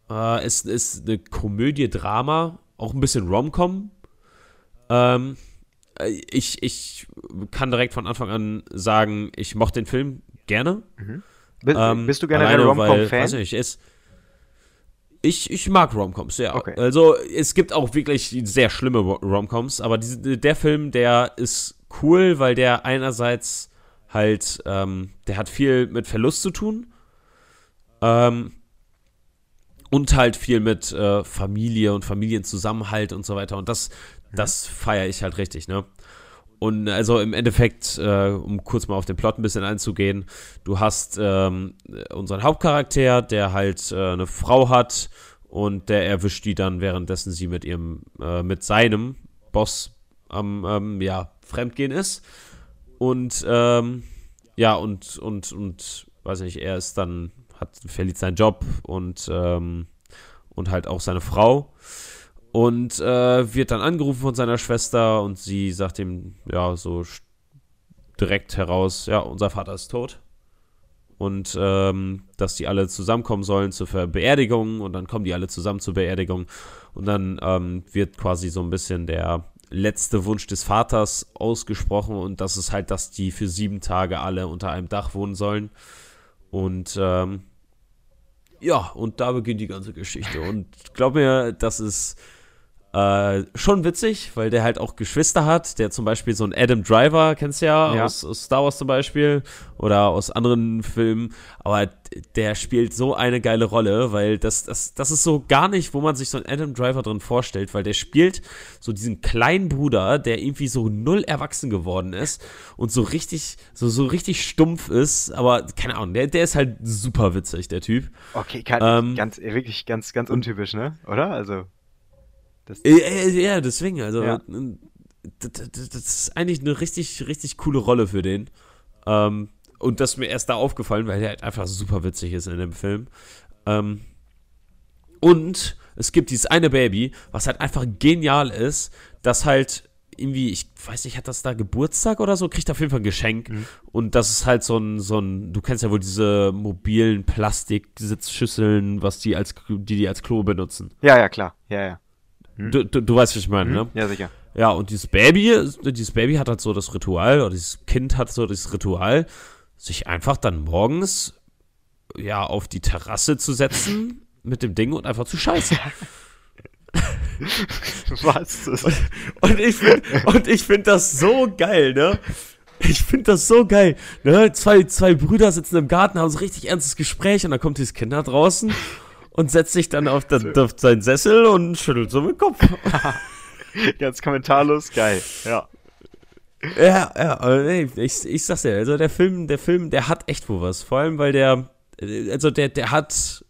äh, ist, ist eine Komödie, Drama, auch ein bisschen Rom-Com. Ähm, ich, ich kann direkt von Anfang an sagen, ich mochte den Film gerne. Mhm. Ähm, bist du generell Rom-Com-Fan? Weiß nicht, ist, ich, ich mag Romcoms, ja. Okay. Also es gibt auch wirklich sehr schlimme Romcoms, aber diese, der Film, der ist cool, weil der einerseits halt, ähm, der hat viel mit Verlust zu tun ähm, und halt viel mit äh, Familie und Familienzusammenhalt und so weiter. Und das, mhm. das feiere ich halt richtig, ne? Und also im Endeffekt, äh, um kurz mal auf den Plot ein bisschen einzugehen, du hast ähm, unseren Hauptcharakter, der halt äh, eine Frau hat und der erwischt die dann, währenddessen sie mit ihrem, äh, mit seinem Boss am, ähm, ja, Fremdgehen ist. Und ähm, ja, und, und, und, weiß nicht, er ist dann, hat, verliert seinen Job und, ähm, und halt auch seine Frau und äh, wird dann angerufen von seiner Schwester und sie sagt ihm, ja, so direkt heraus, ja, unser Vater ist tot. Und ähm, dass die alle zusammenkommen sollen zur Beerdigung und dann kommen die alle zusammen zur Beerdigung und dann ähm, wird quasi so ein bisschen der letzte Wunsch des Vaters ausgesprochen und das ist halt, dass die für sieben Tage alle unter einem Dach wohnen sollen. Und ähm, ja, und da beginnt die ganze Geschichte. Und glaub mir, das ist äh, schon witzig, weil der halt auch Geschwister hat, der zum Beispiel so ein Adam Driver, kennst du ja, ja. Aus, aus, Star Wars zum Beispiel oder aus anderen Filmen, aber der spielt so eine geile Rolle, weil das, das, das ist so gar nicht, wo man sich so einen Adam Driver drin vorstellt, weil der spielt so diesen kleinen Bruder, der irgendwie so null erwachsen geworden ist und so richtig, so, so richtig stumpf ist, aber keine Ahnung, der, der ist halt super witzig, der Typ. Okay, kann, ähm, ganz, wirklich ganz, ganz untypisch, ne? Oder? Also. Das ja, deswegen, also ja. das, das, ist eigentlich eine richtig, richtig coole Rolle für den. Ähm, und das ist mir erst da aufgefallen, weil er halt einfach super witzig ist in dem Film. Ähm, und es gibt dieses eine Baby, was halt einfach genial ist, das halt irgendwie, ich weiß nicht, hat das da Geburtstag oder so, kriegt auf jeden Fall ein Geschenk. Mhm. Und das ist halt so ein, so ein, du kennst ja wohl diese mobilen Plastik-Sitzschüsseln, was die als, die die als Klo benutzen. Ja, ja, klar. Ja, ja. Hm? Du, du, du, weißt, was ich meine, hm? ne? Ja, sicher. Ja, und dieses Baby, dieses Baby hat halt so das Ritual, oder dieses Kind hat so das Ritual, sich einfach dann morgens ja auf die Terrasse zu setzen <laughs> mit dem Ding und einfach zu scheißen. <laughs> Was? Und, und ich finde find das so geil, ne? Ich finde das so geil. Ne? Zwei, zwei Brüder sitzen im Garten, haben so richtig ernstes Gespräch und dann kommt dieses Kind da draußen und setzt sich dann auf, den, auf seinen Sessel und schüttelt so mit dem Kopf. <laughs> Ganz kommentarlos, geil, ja. Ja, ja, ich, ich sag's ja, also der Film, der Film, der hat echt wo was. Vor allem, weil der, also der, der hat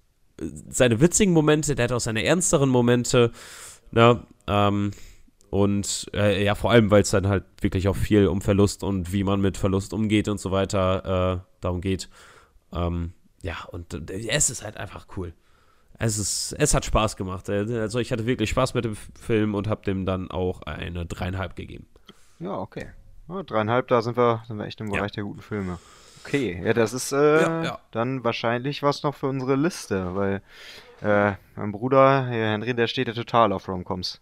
seine witzigen Momente, der hat auch seine ernsteren Momente, ne, ähm, und äh, ja, vor allem, weil es dann halt wirklich auch viel um Verlust und wie man mit Verlust umgeht und so weiter äh, darum geht. Ähm, ja, und äh, es ist halt einfach cool es, ist, es hat Spaß gemacht. Also ich hatte wirklich Spaß mit dem Film und habe dem dann auch eine dreieinhalb gegeben. Ja, okay. Ja, dreieinhalb, da sind wir, sind wir echt im Bereich ja. der guten Filme. Okay, ja, das ist äh, ja, ja. dann wahrscheinlich was noch für unsere Liste, weil äh, mein Bruder, Herr Henry, der steht ja total auf Romcoms.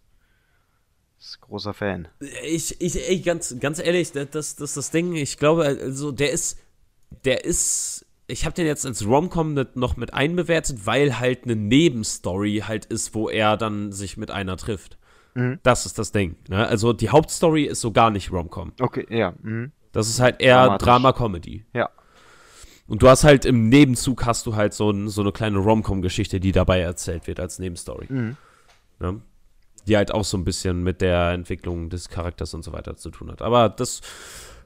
Ist großer Fan. Ich, ich, ich ganz, ganz ehrlich, das, das, das Ding. Ich glaube, also der ist, der ist ich habe den jetzt als Romcom noch mit einbewertet, weil halt eine Nebenstory halt ist, wo er dann sich mit einer trifft. Mhm. Das ist das Ding. Ne? Also die Hauptstory ist so gar nicht Romcom. Okay, ja. Mhm. Das ist halt eher Drama-Comedy. Ja. Und du hast halt im Nebenzug hast du halt so, ein, so eine kleine Romcom-Geschichte, die dabei erzählt wird als Nebenstory. Mhm. Ne? Die halt auch so ein bisschen mit der Entwicklung des Charakters und so weiter zu tun hat. Aber das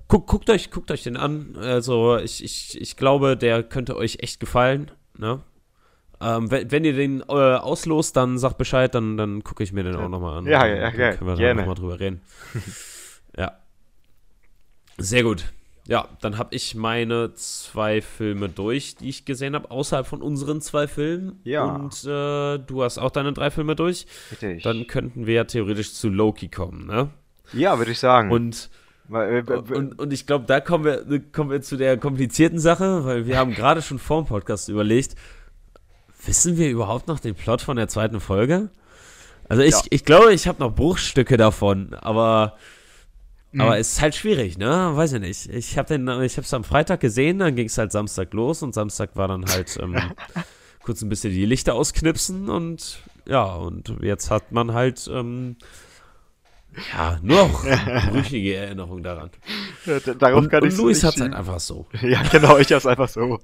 Guck, guckt, euch, guckt euch den an. Also, ich, ich, ich glaube, der könnte euch echt gefallen. Ne? Ähm, wenn, wenn, ihr den äh, auslost, dann sagt Bescheid, dann, dann gucke ich mir den auch nochmal an. Ja, ja, ja. Dann können wir da nochmal drüber reden. <laughs> ja. Sehr gut. ja, dann habe ich meine zwei Filme durch, die ich gesehen habe, außerhalb von unseren zwei Filmen. Ja. Und äh, du hast auch deine drei Filme durch. Richtig. Dann könnten wir ja theoretisch zu Loki kommen, ne? ja, würde ich sagen. Und, und, und ich glaube, da kommen wir, kommen wir zu der komplizierten Sache, weil wir haben gerade schon vor dem Podcast überlegt, wissen wir überhaupt noch den Plot von der zweiten Folge? Also ich, Ja. ich glaube, ich habe noch Bruchstücke davon, aber Mhm. aber es ist halt schwierig, ne? Weiß ich nicht. Ich habe den, ich habe es am Freitag gesehen, dann ging es halt Samstag los und Samstag war dann halt ähm, <laughs> kurz ein bisschen die Lichter ausknipsen und ja und jetzt hat man halt ähm, ja nur <laughs> noch brüchige Erinnerungen daran. Darauf Und, kann und ich Luis hat es halt einfach so. <laughs> Ja, genau, ich hab's einfach so.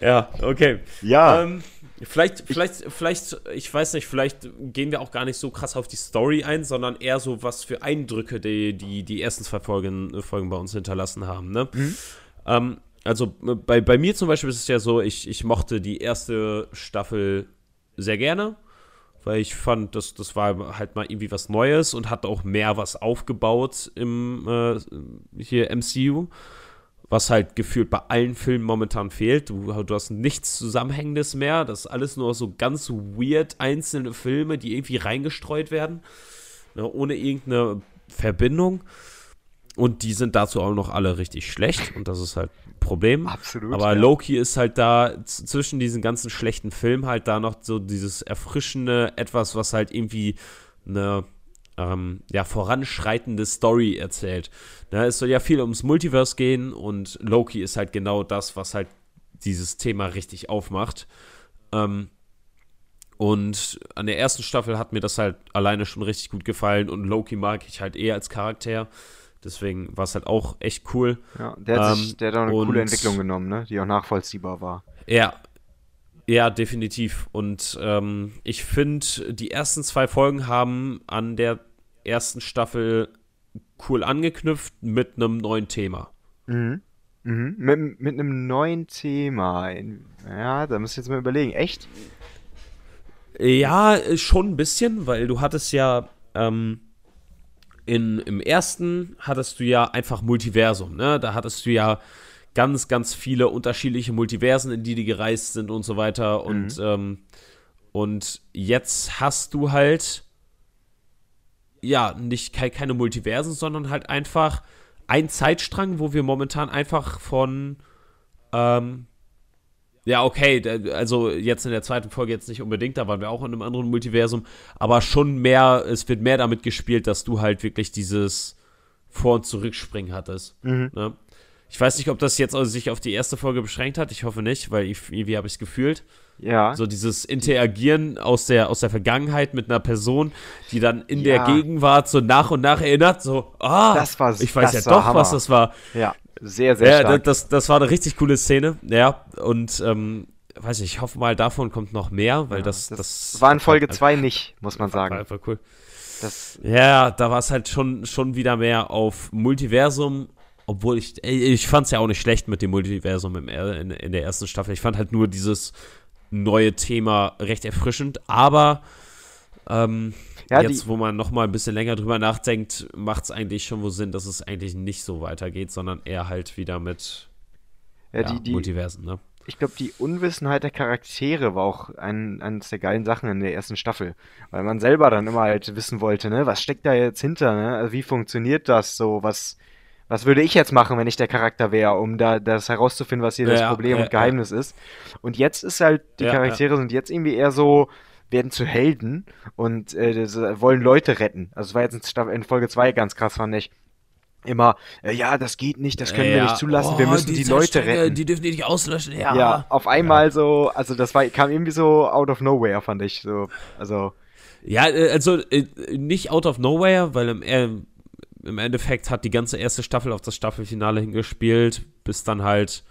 Ja, okay. Ja, Ähm, vielleicht, vielleicht, vielleicht, ich weiß nicht, vielleicht gehen wir auch gar nicht so krass auf die Story ein, sondern eher so, was für Eindrücke die, die, die ersten zwei Folgen, Folgen bei uns hinterlassen haben. Ne? Ähm, also äh, bei, bei mir zum Beispiel ist es ja so, ich, ich mochte die erste Staffel sehr gerne, weil ich fand, das, das war halt mal irgendwie was Neues und hat auch mehr was aufgebaut im äh, hier MCU was halt gefühlt bei allen Filmen momentan fehlt. Du, du hast nichts Zusammenhängendes mehr. Das ist alles nur so ganz weird einzelne Filme, die irgendwie reingestreut werden, ne, ohne irgendeine Verbindung. Und die sind dazu auch noch alle richtig schlecht. Und das ist halt ein Problem. absolut. Aber ja. Loki ist halt da zwischen diesen ganzen schlechten Filmen halt da noch so dieses erfrischende, etwas, was halt irgendwie eine ähm, ja, voranschreitende Story erzählt. Ne, es soll ja viel ums Multiverse gehen und Loki ist halt genau das, was halt dieses Thema richtig aufmacht. Ähm, und an der ersten Staffel hat mir das halt alleine schon richtig gut gefallen und Loki mag ich halt eher als Charakter. Deswegen war es halt auch echt cool. Ja, der hat, Ähm, sich, der hat auch eine und- coole Entwicklung genommen, ne? die auch nachvollziehbar war. Ja, ja, definitiv. Und ähm, ich finde, die ersten zwei Folgen haben an der ersten Staffel cool angeknüpft mit einem neuen Thema. Mhm. Mhm. Mit, mit einem neuen Thema. Ja, da muss ich jetzt mal überlegen. Echt? Ja, äh, schon ein bisschen, weil du hattest ja ähm, in, im ersten hattest du ja einfach Multiversum, ne? Da hattest du ja ganz, ganz viele unterschiedliche Multiversen, in die die gereist sind und so weiter. Und, ähm, und jetzt hast du halt ja nicht kei- keine Multiversen, sondern halt einfach ein Zeitstrang, wo wir momentan einfach von ähm, ja, okay, also jetzt in der zweiten Folge jetzt nicht unbedingt, da waren wir auch in einem anderen Multiversum, aber schon mehr, es wird mehr damit gespielt, dass du halt wirklich dieses Vor- und Zurückspringen hattest. Mhm. Ne? Ich weiß nicht, ob das jetzt also sich auf die erste Folge beschränkt hat, ich hoffe nicht, weil irgendwie habe ich es gefühlt. Ja. So dieses Interagieren aus der, aus der Vergangenheit mit einer Person, die dann in Ja. der Gegenwart so nach und nach erinnert, so, ah, Das war- ich weiß ja doch, was Hammer. das war. ja. Sehr, sehr Ja, stark. das, das war eine richtig coole Szene, ja. Und ähm, weiß ich, ich hoffe mal, davon kommt noch mehr, weil Ja, das, das, war in Folge war 2 nicht, muss man War sagen. einfach cool. Das, Ja, da war es halt schon, schon wieder mehr auf Multiversum, obwohl ich, ich fand es ja auch nicht schlecht mit dem Multiversum im, in, in der ersten Staffel. Ich fand halt nur dieses neue Thema recht erfrischend, aber ähm, Ja, jetzt, wo man noch mal ein bisschen länger drüber nachdenkt, macht es eigentlich schon wohl Sinn, dass es eigentlich nicht so weitergeht, sondern eher halt wieder mit ja, ja, die, die, Multiversen, ne? ich glaube, die Unwissenheit der Charaktere war auch ein, eines der geilen Sachen in der ersten Staffel. Weil man selber dann immer halt wissen wollte, ne, was steckt da jetzt hinter, ne? Also wie funktioniert das so? Was, was würde ich jetzt machen, wenn ich der Charakter wäre, um da das herauszufinden, was hier das Ja, Problem ja, und Geheimnis ist? Und jetzt ist halt, die Ja, Charaktere sind jetzt irgendwie eher so, werden zu Helden und äh, äh, wollen Leute retten. Also es war jetzt in, Folge 2 ganz krass, fand ich. Immer, äh, ja, das geht nicht, das können wir Ja. nicht zulassen, wir Oh, müssen die, Leute retten. Die dürfen die nicht auslöschen, ja. Ja, auf einmal so, also das war, kam irgendwie so out of nowhere, fand ich. So, also, Ja, äh, also äh, nicht out of nowhere, weil im, äh, im Endeffekt hat die ganze erste Staffel auf das Staffelfinale hingespielt, bis dann halt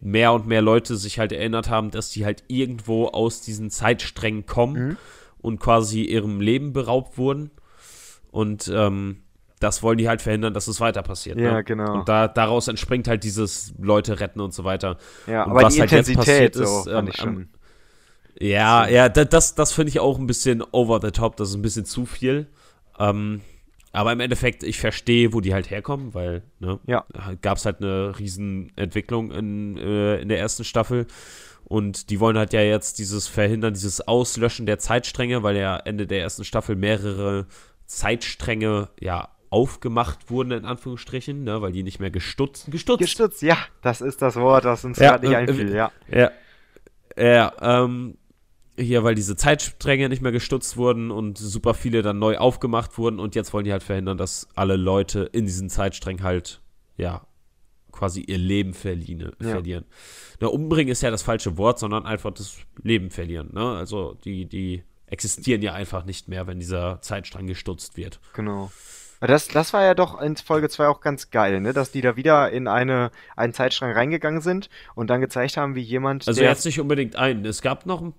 mehr und mehr Leute sich halt erinnert haben, dass die halt irgendwo aus diesen Zeitsträngen kommen Mhm. und quasi ihrem Leben beraubt wurden. Und ähm, das wollen die halt verhindern, dass es weiter passiert. Ja, ne? genau. Und da, daraus entspringt halt dieses Leute retten und so weiter. ja, Und aber was die halt jetzt Intensität, passiert so, ist, ähm, am- Ja, ja, da- das, das finde ich auch ein bisschen over the top. Das ist ein bisschen zu viel. Ähm, aber im Endeffekt, ich verstehe, wo die halt herkommen, weil, ne, Ja. gab es halt eine Riesenentwicklung in, äh, in der ersten Staffel. Und die wollen halt ja jetzt dieses Verhindern, dieses Auslöschen der Zeitstränge, weil ja Ende der ersten Staffel mehrere Zeitstränge ja aufgemacht wurden, in Anführungsstrichen, ne, weil die nicht mehr gestutzt, gestutzt, Gestützt, ja, das ist das Wort, das uns Ja, gerade nicht äh, einfiel, ja. Ja. Ja, ähm, hier, weil diese Zeitstränge nicht mehr gestutzt wurden und super viele dann neu aufgemacht wurden und jetzt wollen die halt verhindern, dass alle Leute in diesen Zeitsträngen halt, ja, quasi ihr Leben verlieren. Ja. verlieren. Na, umbringen ist ja das falsche Wort, sondern einfach das Leben verlieren. Ne? Also die, die existieren ja einfach nicht mehr, wenn dieser Zeitstrang gestutzt wird. Genau. Das, das war ja doch in Folge 2 auch ganz geil, ne? Dass die da wieder in eine, einen Zeitstrang reingegangen sind und dann gezeigt haben, wie jemand, Also der. jetzt nicht unbedingt einen. Es gab noch ein-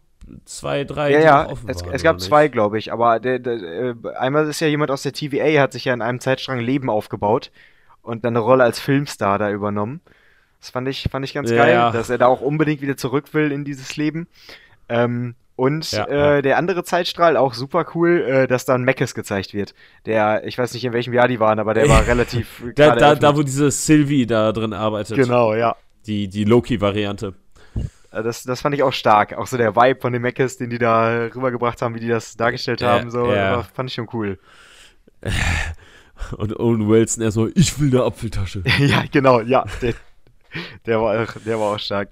zwei, drei, ja, ja, es, es gab zwei, glaube ich, aber der, der, äh, einmal ist ja jemand aus der TVA, hat sich ja in einem Zeitstrang Leben aufgebaut und dann eine Rolle als Filmstar da übernommen. Das fand ich, fand ich ganz Ja, geil, ja. dass er da auch unbedingt wieder zurück will in dieses Leben. Ähm, und Ja, äh, der andere Zeitstrahl, auch super cool, äh, dass dann Mackes gezeigt wird. Der, ich weiß nicht, in welchem Jahr die waren, aber der war <laughs> relativ Da, da, da, wo diese Sylvie da drin arbeitet. Genau, ja. Die, die Loki-Variante. Äh, Das, das fand ich auch stark. Auch so der Vibe von den Mackes, den die da rübergebracht haben, wie die das dargestellt Ja, haben, so, ja. fand ich schon cool. <laughs> Und Owen Wilson, er so, ich will eine Apfeltasche. <laughs> ja, genau, ja. Der, der, war, auch, der war auch stark.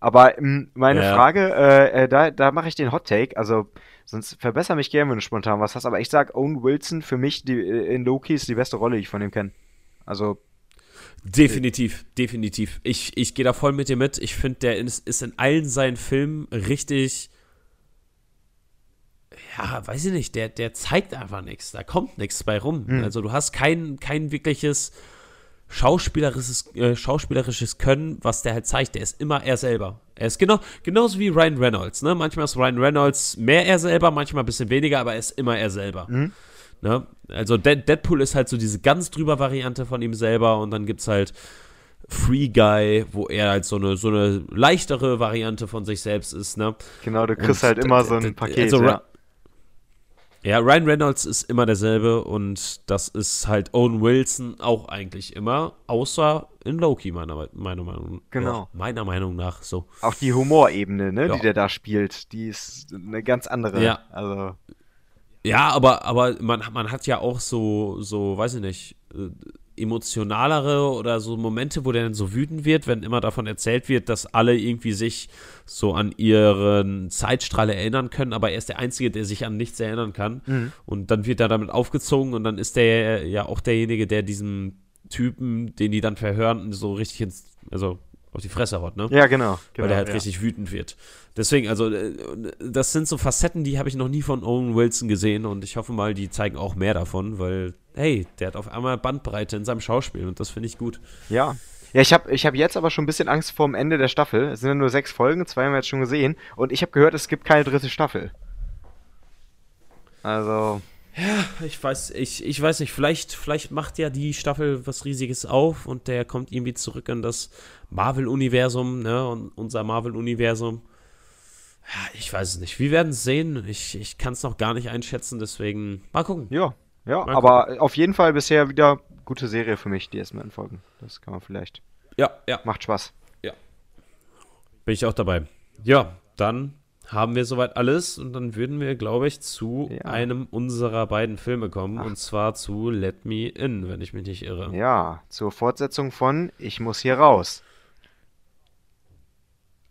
Aber ähm, meine Ja. Frage, äh, äh, da, da mache ich den Hot Take, also sonst verbessere mich gerne, wenn du spontan was hast, aber ich sag Owen Wilson für mich die, äh, in Loki ist die beste Rolle, die ich von ihm kenne. Also, Definitiv, definitiv. Ich, ich gehe da voll mit dir mit. Ich finde, der ist, ist in allen seinen Filmen richtig. Ja, weiß ich nicht, der, der zeigt einfach nichts. Da kommt nichts bei rum. Hm. Also, du hast kein, kein wirkliches schauspielerisches, äh, schauspielerisches Können, was der halt zeigt. Der ist immer er selber. Er ist genau, genauso wie Ryan Reynolds. Ne? Manchmal ist Ryan Reynolds mehr er selber, manchmal ein bisschen weniger, aber er ist immer er selber. Mhm. Ne? Also Dead Deadpool ist halt so diese ganz drüber Variante von ihm selber und dann gibt's halt Free Guy, wo er halt so eine, so eine leichtere Variante von sich selbst ist, ne? genau, du Und kriegst halt immer so ein Paket, also ja. Ja, Ryan Reynolds ist immer derselbe und das ist halt Owen Wilson auch eigentlich immer, außer in Loki, meiner, meiner Meinung nach. Genau. Meiner Meinung nach, so. Auch die Humorebene, ne, Ja. die der da spielt, die ist eine ganz andere. Ja. Also, Ja, aber, aber man, man hat ja auch so, so, weiß ich nicht, äh, emotionalere oder so Momente, wo der dann so wütend wird, wenn immer davon erzählt wird, dass alle irgendwie sich so an ihren Zeitstrahl erinnern können, aber er ist der Einzige, der sich an nichts erinnern kann. Mhm. Und dann wird er damit aufgezogen und dann ist der ja auch derjenige, der diesem Typen, den die dann verhören, so richtig ins, also auf die Fresse haut, ne? ja, genau. genau weil der halt ja. richtig wütend wird. Deswegen, also, äh, das sind so Facetten, die habe ich noch nie von Owen Wilson gesehen und ich hoffe mal, die zeigen auch mehr davon, weil, hey, der hat auf einmal Bandbreite in seinem Schauspiel und das finde ich gut. Ja. Ja, ich habe ich hab jetzt aber schon ein bisschen Angst vor dem Ende der Staffel. Es sind ja nur sechs Folgen, zwei haben wir jetzt schon gesehen. Und ich habe gehört, es gibt keine dritte Staffel. Also, Ich weiß, ich, ich weiß nicht, vielleicht, vielleicht macht ja die Staffel was Riesiges auf und der kommt irgendwie zurück in das Marvel-Universum, ne, und unser Marvel-Universum. Ja, ich weiß es nicht. Wir werden es sehen. Ich, ich kann es noch gar nicht einschätzen, deswegen mal gucken. ja. Ja, Mal aber auf jeden Fall bisher wieder gute Serie für mich, die ersten beiden Folgen. Das kann man vielleicht. Ja, ja. Macht Spaß. Bin ich auch dabei. Ja, dann haben wir soweit alles und dann würden wir, glaube ich, zu Ja. einem unserer beiden Filme kommen Ach. und zwar zu Let Me In, wenn ich mich nicht irre. Ja, zur Fortsetzung von Ich muss hier raus.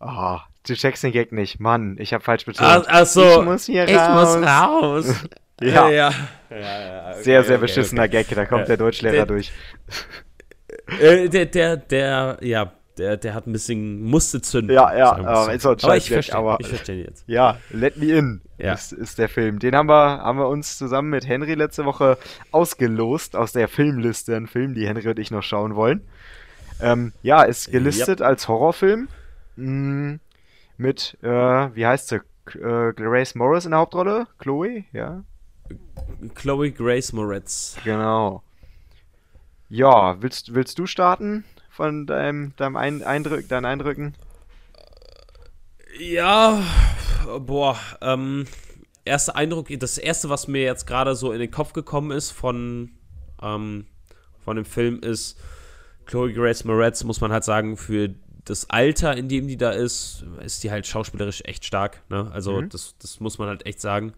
Ah, du checkst den Gag nicht. Mann, ich habe falsch betont. ach so, Ich muss hier ich raus. muss raus. <laughs> Ja. ja. ja, ja okay, Sehr, sehr okay, beschissener Gag, da kommt Ja, der Deutschlehrer der- durch. Äh, der, der, der, ja, der, der hat ein bisschen musste zünden. Ja, ja, aber ist auch ein aber ich verstehe, aber- ich verstehe jetzt. Ja, Let Me In Ja. ist, ist der Film. Den haben wir, haben wir uns zusammen mit Henry letzte Woche ausgelost aus der Filmliste, ein Film, die Henry und ich noch schauen wollen. Ähm, ja, ist gelistet als Horrorfilm. Mm, mit, äh, wie heißt sie? Äh, Grace Morris in der Hauptrolle? Chloe? Ja, Chloe Grace Moretz. genau. Ja, willst, willst du starten von deinem, deinem Ein Eindrück, deinen Eindrücken? Ja, boah, ähm, erste Eindruck, das erste, was mir jetzt gerade so in den Kopf gekommen ist von, ähm, von dem Film, ist Chloe Grace Moretz, muss man halt sagen, für das Alter, in dem die da ist, ist die halt schauspielerisch echt stark. Ne? Also, mhm. das, das muss man halt echt sagen.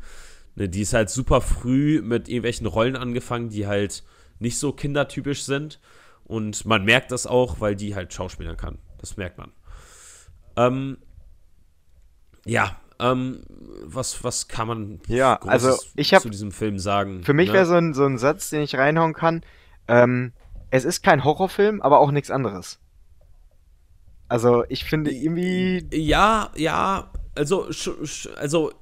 Ne, die ist halt super früh mit irgendwelchen Rollen angefangen, die halt nicht so kindertypisch sind. Und man merkt das auch, weil die halt schauspielern kann. Das merkt man. Ähm, ja, ähm, was, was kann man ja, also ich hab, zu diesem Film sagen? Für mich ne? wäre so ein, so ein Satz, den ich reinhauen kann. Ähm, es ist kein Horrorfilm, aber auch nichts anderes. Also ich finde irgendwie. Ja, ja, also, also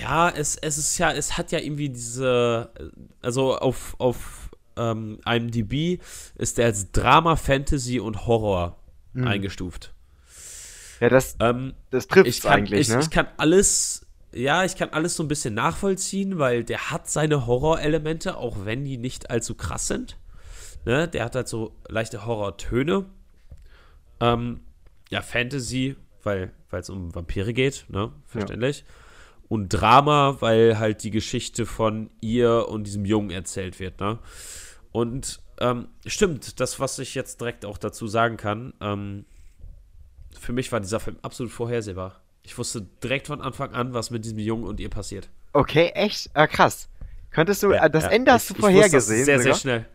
ja, es, es ist ja, es hat ja irgendwie diese, also auf, auf ähm, IMDb ist der als Drama, Fantasy und Horror mhm. eingestuft. Ja, das, ähm, das trifft eigentlich, ich, ne? Ich kann alles, ja, ich kann alles so ein bisschen nachvollziehen, weil der hat seine Horrorelemente, auch wenn die nicht allzu krass sind. Ne? Der hat halt so leichte Horrortöne. Ähm, ja, Fantasy, weil es um Vampire geht, ne? Verständlich. Ja. Und Drama, weil halt die Geschichte von ihr und diesem Jungen erzählt wird, ne? Und ähm, stimmt, das, was ich jetzt direkt auch dazu sagen kann, ähm, für mich war dieser Film absolut vorhersehbar. Ich wusste direkt von Anfang an, was mit diesem Jungen und ihr passiert. Okay, echt? Ah, krass. Könntest du, ja, das ja. Ende hast du vorhergesehen? Sehr, sehr schnell.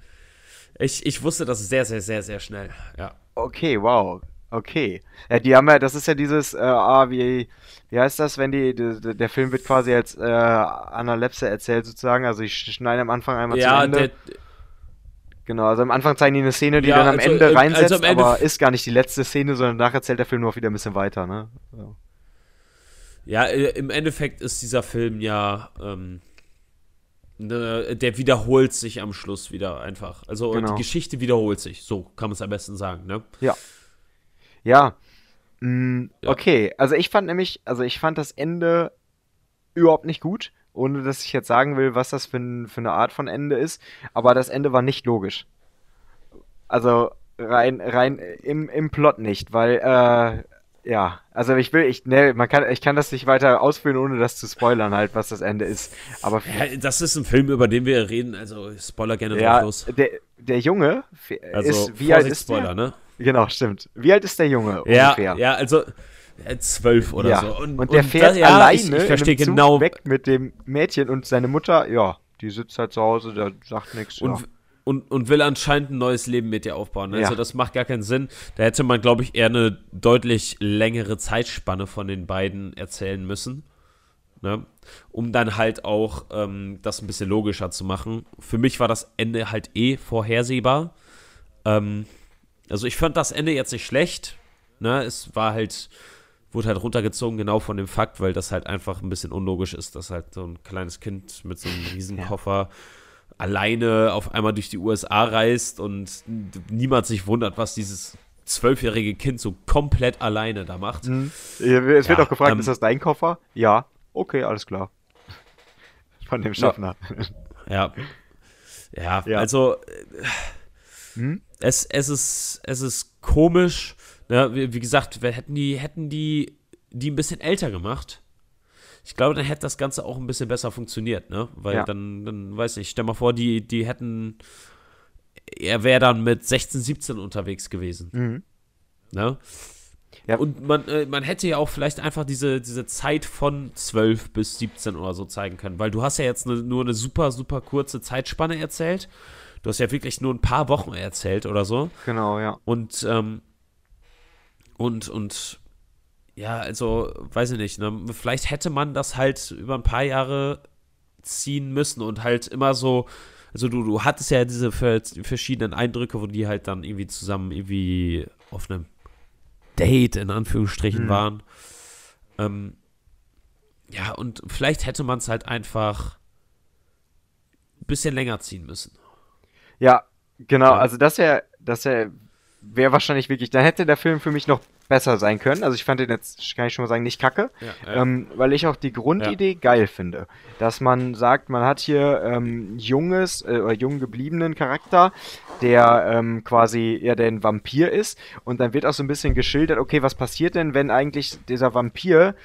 Ich, ich wusste das sehr, sehr, sehr, sehr schnell, ja. Okay, wow. Okay. Ja, die haben ja, das ist ja dieses, äh, ah, wie, wie heißt das, wenn die, die der Film wird quasi als äh, Analepse erzählt sozusagen, also ich schneide am Anfang einmal ja, zu Ende. Der, genau, also am Anfang zeigen die eine Szene, die ja, dann am also, Ende also reinsetzt, also am Ende aber ist gar nicht die letzte Szene, sondern nachher erzählt der Film nur wieder ein bisschen weiter, ne? Ja, ja äh, im Endeffekt ist dieser Film ja, ähm, ne, der wiederholt sich am Schluss wieder einfach. Also genau. die Geschichte wiederholt sich, so kann man es am besten sagen, ne? Ja. Ja. Mm, ja. Okay, also ich fand nämlich, also ich fand das Ende überhaupt nicht gut, ohne dass ich jetzt sagen will, was das für, ein, für eine Art von Ende ist, aber das Ende war nicht logisch. Also rein, rein im, im Plot nicht, weil, äh, ja, also ich will, ich, ne, man kann, ich kann das nicht weiter ausführen, ohne das zu spoilern, halt, was das Ende ist. Aber ja, das ist ein Film, über den wir reden, also Spoiler gerne ja, drauf los. Der, der Junge also, ist, wie alt ist Spoiler, der? ne? Genau, stimmt. Wie alt ist der Junge ja, ungefähr? Ja, also äh, zwölf oder ja. so. Und, und der und fährt das, ja, alleine ich, ich genau weg mit dem Mädchen und seine Mutter, ja, die sitzt halt zu Hause, der sagt nichts. Und, ja. und, und will anscheinend ein neues Leben mit dir aufbauen. Also das macht gar keinen Sinn. Da hätte man, glaube ich, eher eine deutlich längere Zeitspanne von den beiden erzählen müssen. Ne? Um dann halt auch ähm, das ein bisschen logischer zu machen. Für mich war das Ende halt eh vorhersehbar. Ähm, also ich fand das Ende jetzt nicht schlecht. Ne? Es war halt, wurde halt runtergezogen, genau von dem Fakt, weil das halt einfach ein bisschen unlogisch ist, dass halt so ein kleines Kind mit so einem Riesenkoffer ja. alleine auf einmal durch die USA reist und niemand sich wundert, was dieses zwölfjährige Kind so komplett alleine da macht. Mhm. Es wird ja, auch gefragt, ähm, ist das dein Koffer? Ja. Okay, alles klar. Von dem Schaffner. Ja. Ja, ja. also. Hm? es, es, ist, es ist komisch. Ne? Wie, wie, gesagt, hätten die, hätten die, die ein bisschen älter gemacht. Ich glaube, dann hätte das Ganze auch ein bisschen besser funktioniert, ne? Weil ja. dann, dann, weiß ich, stell mal vor, die, die hätten, er wäre dann mit 16, 17 unterwegs gewesen. Mhm. Ne? Ja. Und man, äh, man hätte ja auch vielleicht einfach diese, diese Zeit von 12 bis 17 oder so zeigen können, weil du hast ja jetzt ne, nur eine super, super kurze Zeitspanne erzählt du hast ja wirklich nur ein paar Wochen erzählt oder so. Genau, ja. Und, ähm, und, und, ja, also, weiß ich nicht, ne? vielleicht hätte man das halt über ein paar Jahre ziehen müssen und halt immer so, also du, du hattest ja diese verschiedenen Eindrücke, wo die halt dann irgendwie zusammen irgendwie auf einem Date in Anführungsstrichen mhm. waren. Ähm, ja, und vielleicht hätte man es halt einfach ein bisschen länger ziehen müssen. Ja, genau. Also das wäre, das wäre wäre wahrscheinlich wirklich, dann hätte der Film für mich noch besser sein können. Also ich fand den jetzt, kann ich schon mal sagen, nicht kacke, ja, ja. Ähm, weil ich auch die Grundidee ja. geil finde. Dass man sagt, man hat hier ähm, junges äh, oder jung gebliebenen Charakter, der ähm, quasi ja der ein Vampir ist und dann wird auch so ein bisschen geschildert, okay, was passiert denn, wenn eigentlich dieser Vampir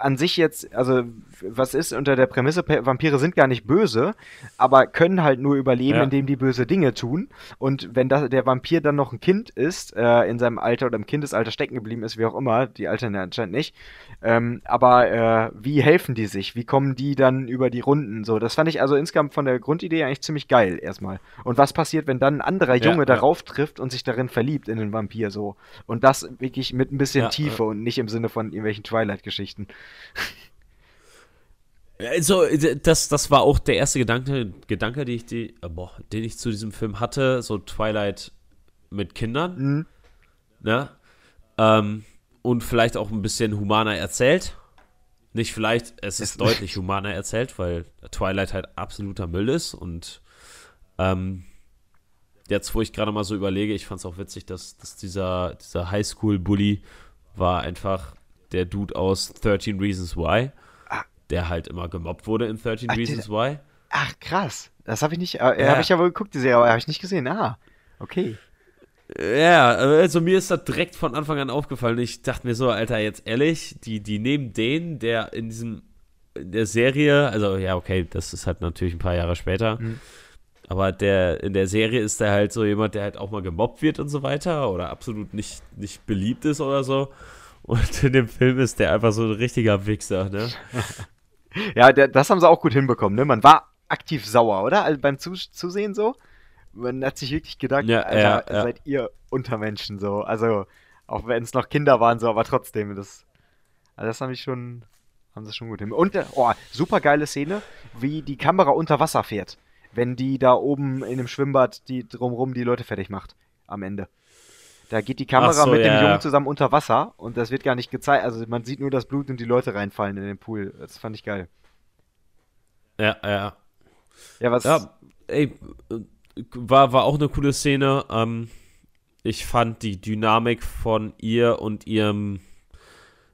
an sich jetzt, also was ist unter der Prämisse, Vampire sind gar nicht böse, aber können halt nur überleben, ja. indem die böse Dinge tun. Und wenn das, der Vampir dann noch ein Kind ist, äh, in seinem Alter oder im Kindesalter stecken geblieben ist, wie auch immer, die altern ja anscheinend nicht. Ähm, aber äh, wie helfen die sich? Wie kommen die dann über die Runden? So, das fand ich also insgesamt von der Grundidee eigentlich ziemlich geil erstmal. Und was passiert, wenn dann ein anderer Junge ja, darauf trifft und sich darin verliebt in den Vampir so? Und das wirklich mit ein bisschen Tiefe und nicht im Sinne von irgendwelchen Twilight-Geschichten. Also, das, das war auch der erste Gedanke, Gedanke die ich, die, äh, boah, den ich zu diesem Film hatte, so Twilight mit Kindern. Mhm. Ne? Ähm, und vielleicht auch ein bisschen humaner erzählt. Nicht vielleicht, es ist <laughs> deutlich humaner erzählt, weil Twilight halt absoluter Müll ist. Und ähm, jetzt, wo ich gerade mal so überlege, ich fand es auch witzig, dass, dass dieser, dieser Highschool-Bully war einfach der Dude aus 13 Reasons Why der halt immer gemobbt wurde in 13 ach, Reasons der, Why. Ach, krass. Das habe ich nicht, äh, ja. habe ich ja wohl geguckt, die Serie, aber habe ich nicht gesehen. Ah, okay. Ja, also mir ist das direkt von Anfang an aufgefallen. Ich dachte mir so, Alter, jetzt ehrlich, die, die nehmen den, der in diesem, in der Serie, also ja, okay, das ist halt natürlich ein paar Jahre später, mhm. aber der, in der Serie ist der halt so jemand, der halt auch mal gemobbt wird und so weiter oder absolut nicht, nicht beliebt ist oder so. Und in dem Film ist der einfach so ein richtiger Wichser, ne? <laughs> <laughs> ja, der, das haben sie auch gut hinbekommen, ne? Man war aktiv sauer, oder? Also beim Zus Zusehen so. Man hat sich wirklich gedacht, ja, Alter, ja, seid ihr Untermenschen so. Also, auch wenn es noch Kinder waren, so, aber trotzdem, das, also das haben ich schon, haben sie schon gut hin. Und, oh, super geile Szene, wie die Kamera unter Wasser fährt, wenn die da oben in dem Schwimmbad die drumrum die Leute fertig macht am Ende. Da geht die Kamera so, mit ja. dem Jungen zusammen unter Wasser und das wird gar nicht gezeigt. Also man sieht nur das Blut und die Leute reinfallen in den Pool. Das fand ich geil. Ja, ja. Ja, was. Ja, ey, war, war auch eine coole Szene. Ähm, ich fand die Dynamik von ihr und ihrem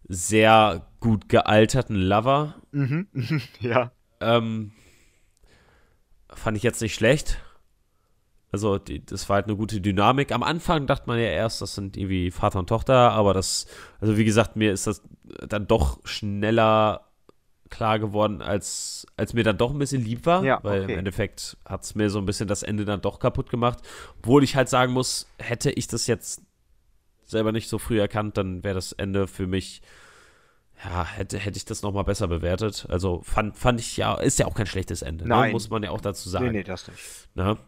sehr gut gealterten Lover. Mhm, <laughs> ja. Ähm, fand ich jetzt nicht schlecht. Also die, das war halt eine gute Dynamik. Am Anfang dachte man ja erst, das sind irgendwie Vater und Tochter, aber das, also wie gesagt, mir ist das dann doch schneller klar geworden, als, als mir dann doch ein bisschen lieb war, ja, weil okay. im Endeffekt hat es mir so ein bisschen das Ende dann doch kaputt gemacht. Obwohl ich halt sagen muss, hätte ich das jetzt selber nicht so früh erkannt, dann wäre das Ende für mich, ja, hätte, hätte ich das nochmal besser bewertet. Also fand, fand ich ja, ist ja auch kein schlechtes Ende, ne? Nein. Ne? muss man ja auch dazu sagen. Nee, nee, das nicht. Ne?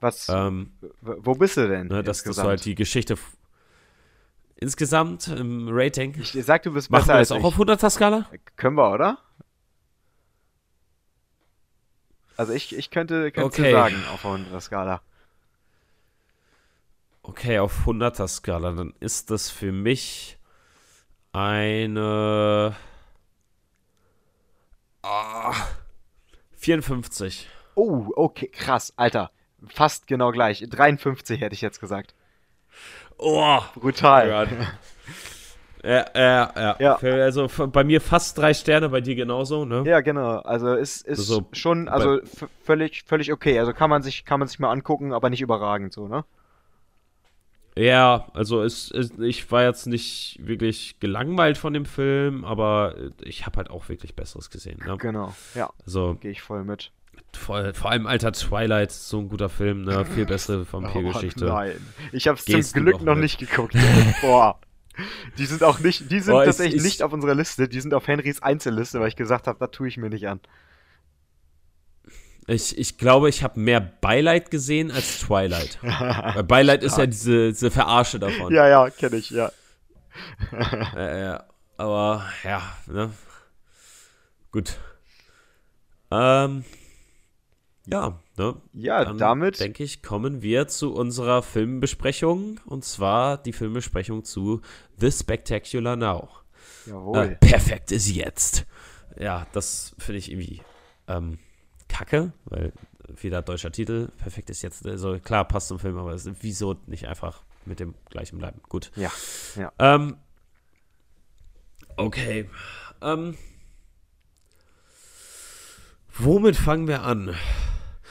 Was? Ähm, wo bist du denn? Ne, dass du halt die Geschichte insgesamt im Rating. Ich sag, du bist besser Machen wir das auch ich. auf 100er Skala? Können wir, oder? Also ich, ich könnte, könnte okay. sagen auf 100er Skala. Okay, auf 100er Skala, dann ist das für mich eine ah, 54. Oh, okay, krass, Alter. Fast genau gleich. 53 hätte ich jetzt gesagt. Oh, brutal. Ja, ja, ja, ja. Also bei mir fast drei Sterne, bei dir genauso, ne? Ja, genau. Also ist, ist also, schon, also völlig, völlig okay. Also kann man sich, kann man sich mal angucken, aber nicht überragend so, ne? Ja, also es, es, ich war jetzt nicht wirklich gelangweilt von dem Film, aber ich habe halt auch wirklich Besseres gesehen. Ne? Genau, ja. Also gehe ich voll mit. Vor, vor allem Alter Twilight, so ein guter Film, ne? Viel bessere Vampirgeschichte. Oh, nein, ich habe es zum Glück noch mit. nicht geguckt. <laughs> Boah. Die sind auch nicht, die sind Boah, tatsächlich ist, nicht auf unserer Liste, die sind auf Henrys Einzelliste, weil ich gesagt habe, da tue ich mir nicht an. Ich, ich glaube, ich habe mehr Beileid gesehen als Twilight. <laughs> Weil Beileid ist ja diese, diese Verarsche davon. Ja, ja, kenne ich, <laughs> ja. ja, ja. Aber ja, ne? Gut. Ähm, ja, ne? Ja, Dann, damit. Denke ich, kommen wir zu unserer Filmbesprechung. Und zwar die Filmbesprechung zu The Spectacular Now. Jawohl. Äh, perfekt ist jetzt. Ja, das finde ich irgendwie ähm, kacke, weil wieder deutscher Titel. Perfekt ist jetzt. Also klar, passt zum Film, aber wieso nicht einfach mit dem gleichen bleiben? Gut. Ja. ja. Ähm, okay. Ähm, womit fangen wir an?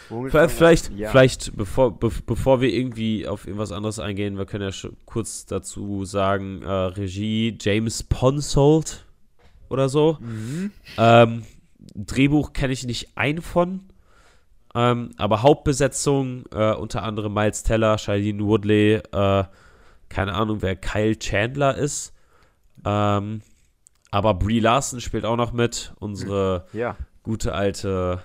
Vielleicht, vielleicht, ja. vielleicht bevor, be bevor wir irgendwie auf irgendwas anderes eingehen, wir können ja schon kurz dazu sagen, äh, Regie James Ponsold oder so. Mhm. Ähm, Drehbuch kenne ich nicht ein von. Ähm, aber Hauptbesetzung äh, unter anderem Miles Teller, Shailene Woodley, äh, keine Ahnung, wer Kyle Chandler ist. Ähm, aber Brie Larson spielt auch noch mit, unsere ja. gute alte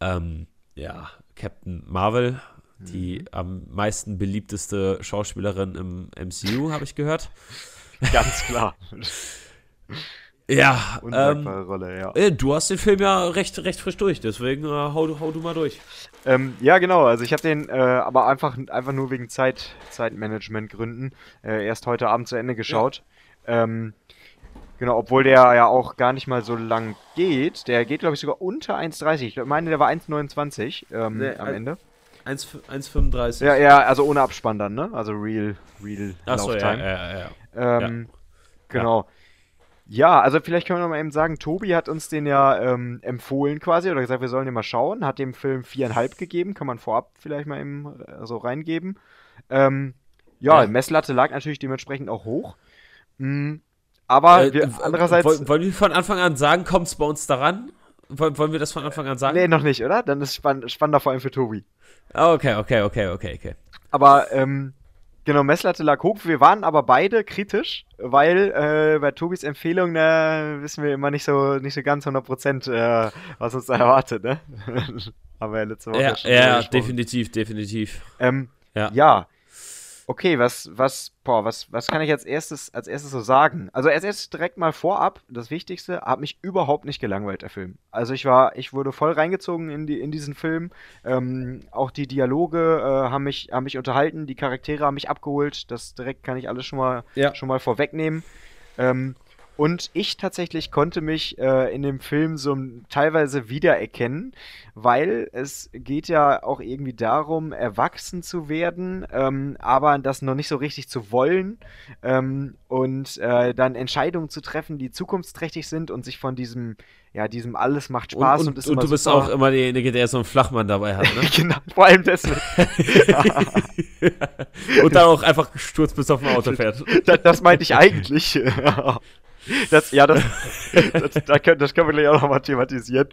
ähm, ja, Captain Marvel, die mhm. am meisten beliebteste Schauspielerin im MCU, habe ich gehört. <laughs> Ganz klar. ja, ähm, Rolle, ja. Äh, du hast den Film ja recht, recht frisch durch, deswegen äh, hau, hau du mal durch. Ähm, ja, genau. Also ich habe den äh, aber einfach, einfach nur wegen Zeit, Zeitmanagement-Gründen äh, erst heute Abend zu Ende geschaut. Ja. Ähm, genau, obwohl der ja auch gar nicht mal so lang geht. Der geht, glaube ich, sogar unter 1,30. Ich meine, der war 1,29 ähm, nee, am Ende. 1,35. Ja, ja, also ohne Abspann dann, ne? Also real, real Achso, ja, ja, ja. Ähm, ja. Genau. Ja, also vielleicht können wir noch mal eben sagen, Tobi hat uns den ja ähm, empfohlen quasi oder gesagt, wir sollen den mal schauen, hat dem Film viereinhalb gegeben, kann man vorab vielleicht mal eben äh, so reingeben. Ähm, ja, ja, Messlatte lag natürlich dementsprechend auch hoch. Mhm. Aber äh, wir, andererseits. Wollen, wollen wir von Anfang an sagen, kommt es bei uns daran? Wollen, wollen wir das von Anfang an sagen? Nee, noch nicht, oder? Dann ist es spann spannender vor allem für Tobi. Ah, okay, okay, okay, okay, okay. Aber ähm, Genau, Messlatte lag hoch. Wir waren aber beide kritisch, weil äh, bei Tobis Empfehlung ne, wissen wir immer nicht so, nicht so ganz 100% äh, was uns da erwartet, ne? <laughs> Haben wir ja letzte Woche ja, schon Ja, definitiv, definitiv. Ähm, ja. ja. Okay, was, was, boah, was, was kann ich als erstes, als erstes so sagen? Also als erstes direkt mal vorab, das Wichtigste, hat mich überhaupt nicht gelangweilt, der Film. Also ich war, ich wurde voll reingezogen in, die, in diesen Film. Ähm, auch die Dialoge äh, haben, mich, haben mich unterhalten, die Charaktere haben mich abgeholt. Das direkt kann ich alles schon mal, ja. schon mal vorwegnehmen. Ähm, und ich tatsächlich konnte mich äh, in dem Film so teilweise wiedererkennen, weil es geht ja auch irgendwie darum, erwachsen zu werden, ähm, aber das noch nicht so richtig zu wollen ähm, und äh, dann Entscheidungen zu treffen, die zukunftsträchtig sind und sich von diesem ja, diesem alles macht Spaß und, und, und, und du bist auch immer derjenige, der so einen Flachmann dabei hat, ne? <laughs> genau, vor allem deswegen. <laughs> und dann auch einfach gestürzt bis auf ein Auto <laughs> fährt. das, das meinte ich eigentlich. Das, ja, das, <laughs> das, das, können, das können wir gleich auch nochmal thematisieren.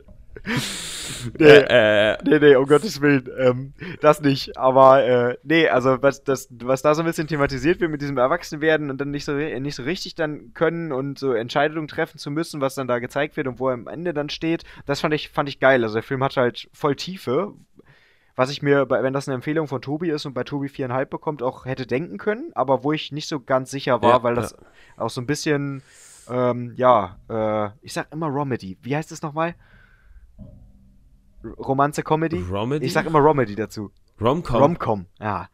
Nee, äh, äh, nee, nee, um Gottes Willen. Ähm, das nicht. Aber äh, nee, also was, das, was da so ein bisschen thematisiert wird mit diesem Erwachsenwerden und dann nicht so, nicht so richtig dann können und so Entscheidungen treffen zu müssen, was dann da gezeigt wird und wo er am Ende dann steht, das fand ich, fand ich geil. Also der Film hat halt voll Tiefe, was ich mir, wenn das eine Empfehlung von Tobi ist und bei Tobi viereinhalb bekommt, auch hätte denken können, aber wo ich nicht so ganz sicher war, ja, weil das ja. auch so ein bisschen ähm, ja, äh, ich sag immer Romedy. Wie heißt es nochmal? Romanze Comedy? Romedy? Ich sag immer Romedy dazu. Romcom. Romcom, ja.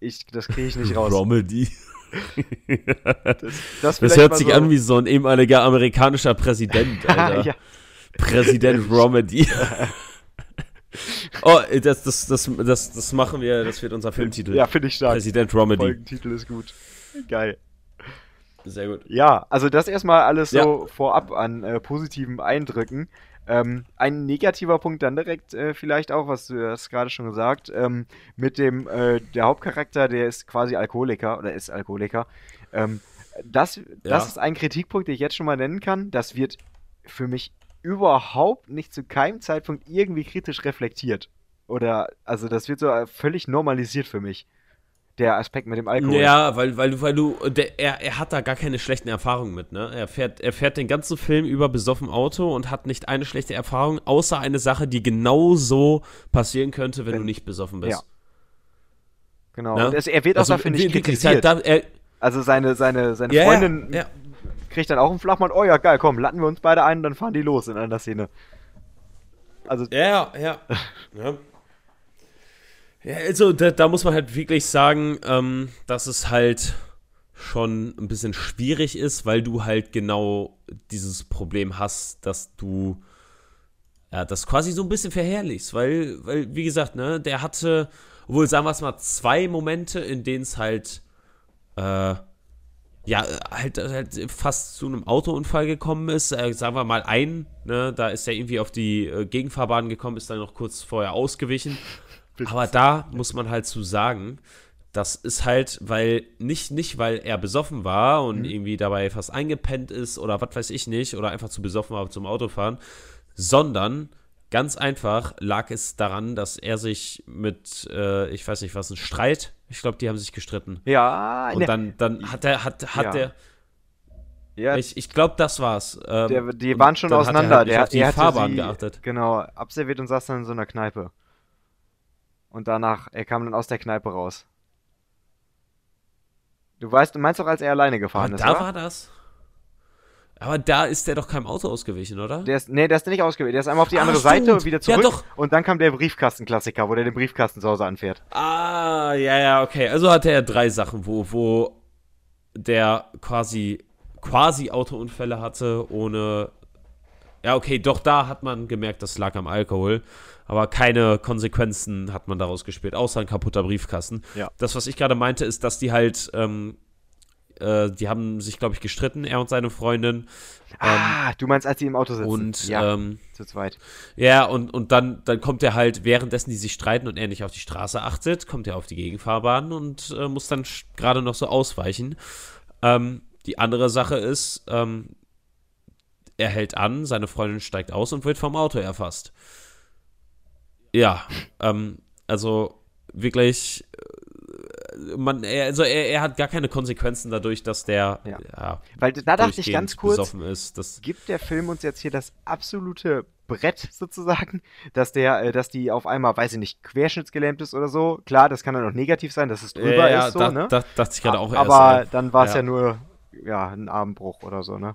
Ich, das kriege ich nicht raus. Romedy. <laughs> <laughs> das, das, das hört sich so. an wie so ein ehemaliger amerikanischer Präsident, <laughs> Alter. ja. Präsident Romedy. oh, das, das, das, das, das machen wir, das wird unser Filmtitel. Ja, finde ich stark. Präsident Romedy. Folgentitel ist gut. Geil. Sehr gut. Ja, also das erstmal alles ja. so vorab an äh, positiven Eindrücken. Ähm, ein negativer Punkt dann direkt äh, vielleicht auch, was du hast gerade schon gesagt, ähm, mit dem, äh, der Hauptcharakter, der ist quasi Alkoholiker oder ist Alkoholiker. Ähm, das, das ist ein Kritikpunkt, den ich jetzt schon mal nennen kann. Das wird für mich überhaupt nicht zu keinem Zeitpunkt irgendwie kritisch reflektiert. Oder, also das wird so äh, völlig normalisiert für mich der Aspekt mit dem Alkohol. Ja, weil, weil du, weil du, der, er, er hat da gar keine schlechten Erfahrungen mit, ne? Er fährt, er fährt den ganzen Film über besoffen Auto und hat nicht eine schlechte Erfahrung, außer eine Sache, die genauso passieren könnte, wenn, wenn du nicht besoffen bist. Ja. Genau. Ja? Und es, er wird auch also, dafür nicht kritisiert. Halt, er, also seine, seine, seine ja, Freundin ja, kriegt dann auch einen Flachmann, oh ja, geil, komm, latten wir uns beide ein und dann fahren die los in einer Szene. Also. Ja, ja. ja. <laughs> Ja, also da, da, muss man halt wirklich sagen, ähm, dass es halt schon ein bisschen schwierig ist, weil du halt genau dieses Problem hast, dass du ja, das quasi so ein bisschen verherrlichst, weil, weil, wie gesagt, ne, der hatte, obwohl, sagen wir es mal, zwei Momente, in denen es halt, äh, ja, halt, halt fast zu einem Autounfall gekommen ist. Äh, sagen wir mal einen, ne, da ist er irgendwie auf die äh, Gegenfahrbahn gekommen, ist dann noch kurz vorher ausgewichen. Aber da muss man halt zu sagen, das ist halt, weil nicht, nicht weil er besoffen war und mhm. irgendwie dabei fast eingepennt ist oder was weiß ich nicht oder einfach zu besoffen war zum Autofahren, sondern ganz einfach lag es daran, dass er sich mit, äh, ich weiß nicht was, ein Streit, ich glaube, die haben sich gestritten. Ja. Und ne, dann, dann hat er, hat, hat ja. der, ja. Ich, ich glaube, das war's. Ähm, der, die waren schon auseinander. Hat er, der auf die Fahrbahn sie, geachtet. Genau, abserviert und saß dann in so einer Kneipe. Und danach, er kam dann aus der Kneipe raus. Du weißt, du meinst doch, als er alleine gefahren Aber ist, da oder? war das. Aber da ist der doch keinem Auto ausgewichen, oder? Der ist, nee, der ist nicht ausgewichen. Der ist einmal auf die ah, andere stimmt. Seite und wieder zurück. Ja, doch. Und dann kam der Briefkastenklassiker, wo der den Briefkasten zu Hause anfährt. Ah, ja, ja, okay. Also hatte er drei Sachen, wo, wo der quasi, quasi Autounfälle hatte, ohne. Ja, okay, doch da hat man gemerkt, das lag am Alkohol aber keine Konsequenzen hat man daraus gespielt, außer ein kaputter Briefkasten. Ja. Das, was ich gerade meinte, ist, dass die halt, ähm, äh, die haben sich, glaube ich, gestritten, er und seine Freundin. Ah, ähm, du meinst, als sie im Auto sitzen. Und, ja, ähm, zu zweit. Ja, und, und dann, dann kommt er halt, währenddessen die sich streiten und er nicht auf die Straße achtet, kommt er auf die Gegenfahrbahn und äh, muss dann gerade noch so ausweichen. Ähm, die andere Sache ist, ähm, er hält an, seine Freundin steigt aus und wird vom Auto erfasst. Ja, ähm, also wirklich, äh, man, er, also er, er, hat gar keine Konsequenzen dadurch, dass der, ja. ja Weil da dachte ich ganz kurz, ist, gibt der Film uns jetzt hier das absolute Brett <laughs> sozusagen, dass der, äh, dass die auf einmal, weiß ich nicht, querschnittsgelähmt ist oder so. Klar, das kann dann auch negativ sein, dass es drüber ja, ist, so, da, ne? Da, dachte ich gerade auch erst. Aber dann war es ja. ja nur, ja, ein Armbruch oder so, ne?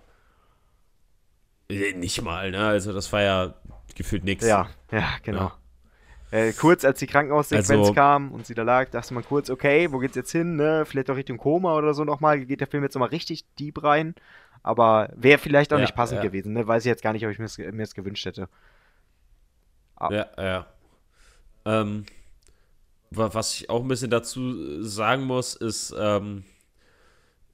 Äh, nicht mal, ne? Also das war ja gefühlt nichts. Ja, ja, genau. Äh, kurz als die Krankenhaussequenz also, kam und sie da lag, dachte man kurz, okay, wo geht's jetzt hin? Ne? Vielleicht doch Richtung Koma oder so nochmal. Geht der Film jetzt nochmal richtig deep rein? Aber wäre vielleicht auch ja, nicht passend ja. gewesen, ne? Weiß ich jetzt gar nicht, ob ich mir es gewünscht hätte. Ah. Ja, ja. Ähm, was ich auch ein bisschen dazu sagen muss, ist, ähm,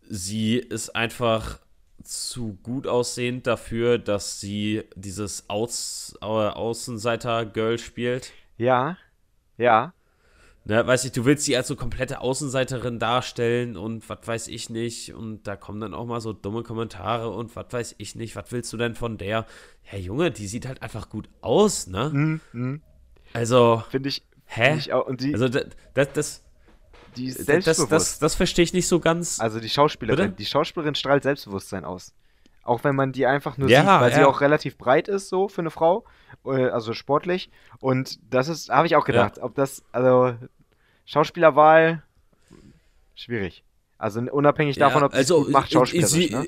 sie ist einfach zu gut aussehend dafür, dass sie dieses Aus, äh, Außenseiter-Girl spielt. Ja, ja. Ne, weiß ich, du willst sie als so komplette Außenseiterin darstellen und was weiß ich nicht. Und da kommen dann auch mal so dumme Kommentare und was weiß ich nicht. Was willst du denn von der? Ja, Junge, die sieht halt einfach gut aus, ne? Mm, mm. Also. Finde ich. Hä? Find ich auch, und die, also, das. das, das die ist selbstbewusst. Das, das, das verstehe ich nicht so ganz. Also, die Schauspielerin. Bitte? Die Schauspielerin strahlt Selbstbewusstsein aus. Auch wenn man die einfach nur ja, sieht, weil ja. sie auch relativ breit ist, so für eine Frau. Äh, also sportlich. Und das ist, habe ich auch gedacht, ja. ob das, also Schauspielerwahl, schwierig. Also unabhängig davon, ob sie also, es gut macht, schauspielerisch, sie, ne?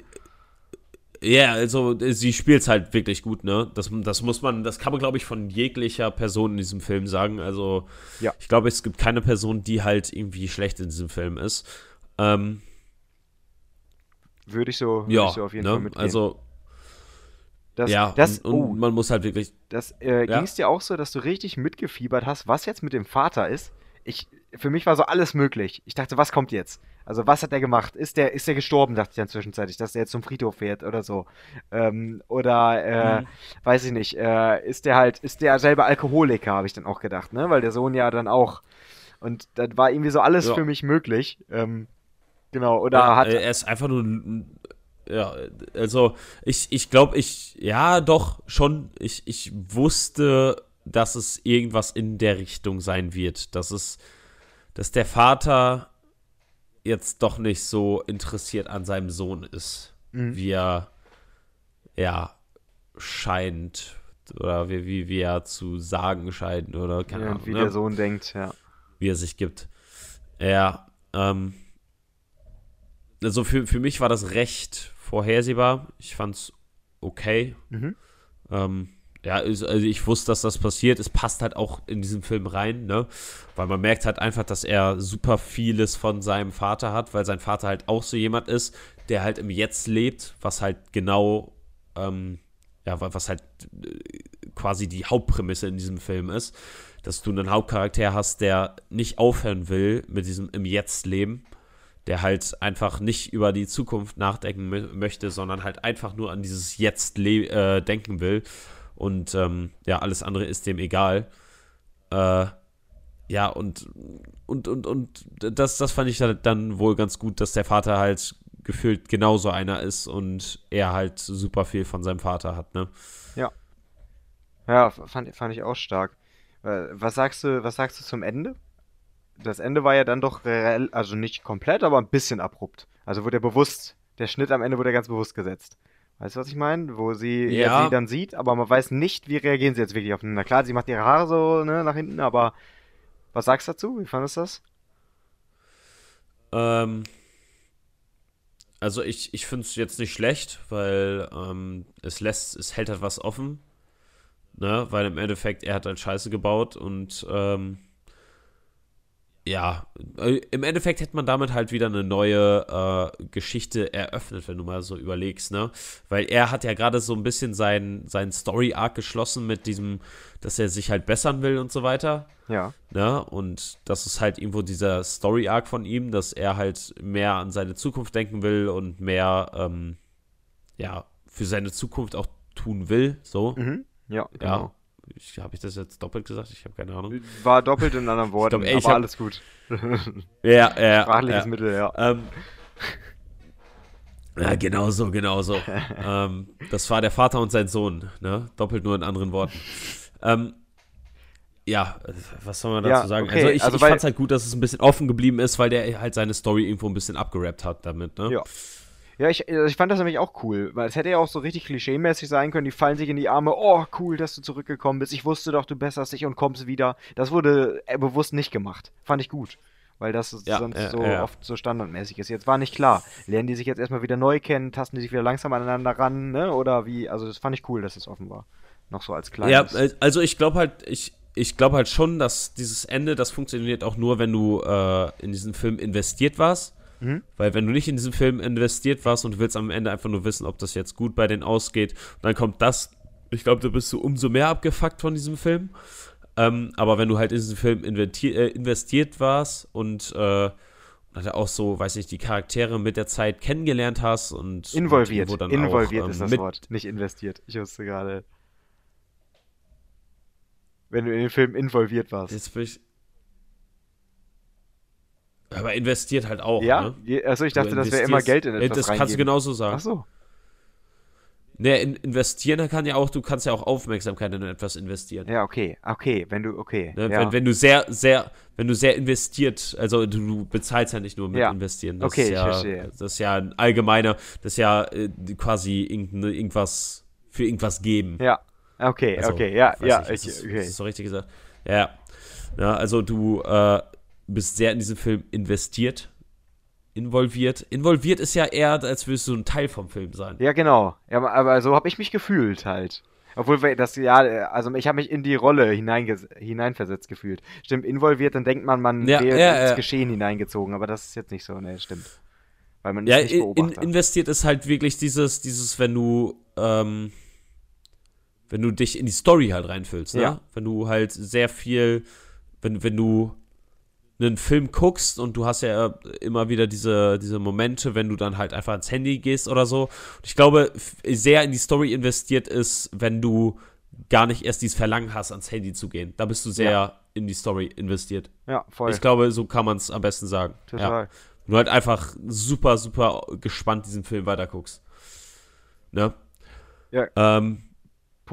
Ja, also sie spielt es halt wirklich gut, ne? Das, das muss man, das kann man, glaube ich, von jeglicher Person in diesem Film sagen. Also ja. ich glaube, es gibt keine Person, die halt irgendwie schlecht in diesem Film ist. Ähm, würde ich so, ja, ich so auf jeden ne? Fall mitgehen. Also das, ja, das, und, und oh, man muss halt wirklich. Das äh, ja? ging es dir auch so, dass du richtig mitgefiebert hast, was jetzt mit dem Vater ist. Ich, für mich war so alles möglich. Ich dachte, was kommt jetzt? Also, was hat er gemacht? Ist der, ist der gestorben, dachte ich dann zwischenzeitlich, dass der jetzt zum Friedhof fährt oder so. Ähm, oder, äh, mhm. weiß ich nicht, äh, ist der halt, ist der selber Alkoholiker, habe ich dann auch gedacht, ne? Weil der Sohn ja dann auch. Und dann war irgendwie so alles ja. für mich möglich. Ähm, genau, oder ja, hat. Er ist einfach nur ja, also ich, ich glaube, ich, ja, doch, schon, ich, ich wusste, dass es irgendwas in der Richtung sein wird. Dass es, dass der Vater jetzt doch nicht so interessiert an seinem Sohn ist, mhm. wie er, ja, scheint. Oder wie, wie, wie er zu sagen scheint, oder keine ja, Ahnung. Wie ne? der Sohn denkt, ja. Wie er sich gibt. Ja, ähm, also für, für mich war das recht vorhersehbar. Ich fand's okay. Mhm. Ähm, ja, also ich wusste, dass das passiert. Es passt halt auch in diesen Film rein, ne? Weil man merkt halt einfach, dass er super vieles von seinem Vater hat, weil sein Vater halt auch so jemand ist, der halt im Jetzt lebt, was halt genau, ähm, ja, was halt äh, quasi die Hauptprämisse in diesem Film ist. Dass du einen Hauptcharakter hast, der nicht aufhören will mit diesem im Jetzt leben der halt einfach nicht über die Zukunft nachdenken möchte, sondern halt einfach nur an dieses Jetzt äh, denken will. Und ähm, ja, alles andere ist dem egal. Äh, ja, und, und, und, und das, das fand ich dann wohl ganz gut, dass der Vater halt gefühlt genauso einer ist und er halt super viel von seinem Vater hat, ne? Ja. Ja, fand, fand ich auch stark. Äh, was sagst du, was sagst du zum Ende? Das Ende war ja dann doch, also nicht komplett, aber ein bisschen abrupt. Also wurde er bewusst, der Schnitt am Ende wurde ganz bewusst gesetzt. Weißt du, was ich meine? Wo sie, ja. sie dann sieht, aber man weiß nicht, wie reagieren sie jetzt wirklich aufeinander. Klar, sie macht ihre Haare so ne, nach hinten, aber was sagst du dazu? Wie fandest du das? Ähm, also ich, ich finde es jetzt nicht schlecht, weil ähm, es lässt, es hält halt was offen. Ne? Weil im Endeffekt, er hat halt Scheiße gebaut und ähm, ja, äh, im Endeffekt hätte man damit halt wieder eine neue äh, Geschichte eröffnet, wenn du mal so überlegst, ne? Weil er hat ja gerade so ein bisschen seinen sein Story-Arc geschlossen mit diesem, dass er sich halt bessern will und so weiter. Ja. Ne? Und das ist halt irgendwo dieser Story-Arc von ihm, dass er halt mehr an seine Zukunft denken will und mehr, ähm, ja, für seine Zukunft auch tun will, so. Mhm. Ja, genau. Ja. Habe ich das jetzt doppelt gesagt? Ich habe keine Ahnung. War doppelt in anderen Worten, glaub, ey, aber hab, alles gut. <laughs> ja, ja. Sprachliches ja. Mittel, ja. Ähm, ja, genau so, genau so. <laughs> ähm, das war der Vater und sein Sohn, ne? Doppelt nur in anderen Worten. Ähm, ja, was soll man dazu ja, sagen? Okay. Also ich, also ich fand es halt gut, dass es ein bisschen offen geblieben ist, weil der halt seine Story irgendwo ein bisschen abgerappt hat damit, ne? Ja. Ja, ich, also ich fand das nämlich auch cool, weil es hätte ja auch so richtig klischeemäßig sein können, die fallen sich in die Arme, oh, cool, dass du zurückgekommen bist, ich wusste doch, du besserst dich und kommst wieder. Das wurde äh, bewusst nicht gemacht. Fand ich gut. Weil das ja, sonst äh, so äh, oft so standardmäßig ist. Jetzt war nicht klar. Lernen die sich jetzt erstmal wieder neu kennen, tasten die sich wieder langsam aneinander ran, ne? Oder wie? Also das fand ich cool, dass es offen war. Noch so als kleines. Ja, also ich glaube halt, ich, ich glaube halt schon, dass dieses Ende, das funktioniert auch nur, wenn du äh, in diesen Film investiert warst. Mhm. Weil wenn du nicht in diesen Film investiert warst und du willst am Ende einfach nur wissen, ob das jetzt gut bei denen ausgeht, dann kommt das, ich glaube, da bist du umso mehr abgefuckt von diesem Film. Ähm, aber wenn du halt in diesen Film äh, investiert warst und äh, auch so, weiß nicht, die Charaktere mit der Zeit kennengelernt hast und involviert. Und involviert auch, ähm, ist das Wort, nicht investiert. Ich wusste gerade. Wenn du in den Film involviert warst. Jetzt bin ich, aber investiert halt auch. Ja? Ne? Also ich dachte, das wäre immer Geld in etwas Das reingeben. kannst du genauso sagen. Ach so. Ne, in, investieren kann ja auch, du kannst ja auch Aufmerksamkeit in etwas investieren. Ja, okay, okay, wenn du, okay. Ne, ja. wenn, wenn, du sehr, sehr, wenn du sehr investiert, also du, du bezahlst ja nicht nur mit ja. investieren. Das okay, ist ja, ich verstehe. Das ist ja ein allgemeiner, das ist ja äh, quasi irgendwas für irgendwas geben. Ja, okay, also, okay, ja, ja, nicht, ich, okay. Ist das so richtig gesagt? Ja, ja also du, äh, bist sehr in diesen Film investiert, involviert. Involviert ist ja eher, als würdest du ein Teil vom Film sein. Ja, genau. Ja, aber so habe ich mich gefühlt halt. Obwohl das ja, also ich habe mich in die Rolle hineinversetzt gefühlt. Stimmt, involviert, dann denkt man, man ja, wäre ja, ins ja. Geschehen hineingezogen, aber das ist jetzt nicht so, ne, stimmt. Weil man ja, nicht in, investiert ist halt wirklich dieses, dieses, wenn du, ähm, wenn du dich in die Story halt reinfühlst, ne? Ja. Wenn du halt sehr viel, wenn, wenn du einen Film guckst und du hast ja immer wieder diese, diese Momente, wenn du dann halt einfach ans Handy gehst oder so. Und ich glaube, sehr in die Story investiert ist, wenn du gar nicht erst dieses Verlangen hast, ans Handy zu gehen. Da bist du sehr ja. in die Story investiert. Ja, voll. Ich glaube, so kann man es am besten sagen. Total. Ja. Du halt einfach super, super gespannt diesen Film weiterguckst. Ne? Ja. Ähm,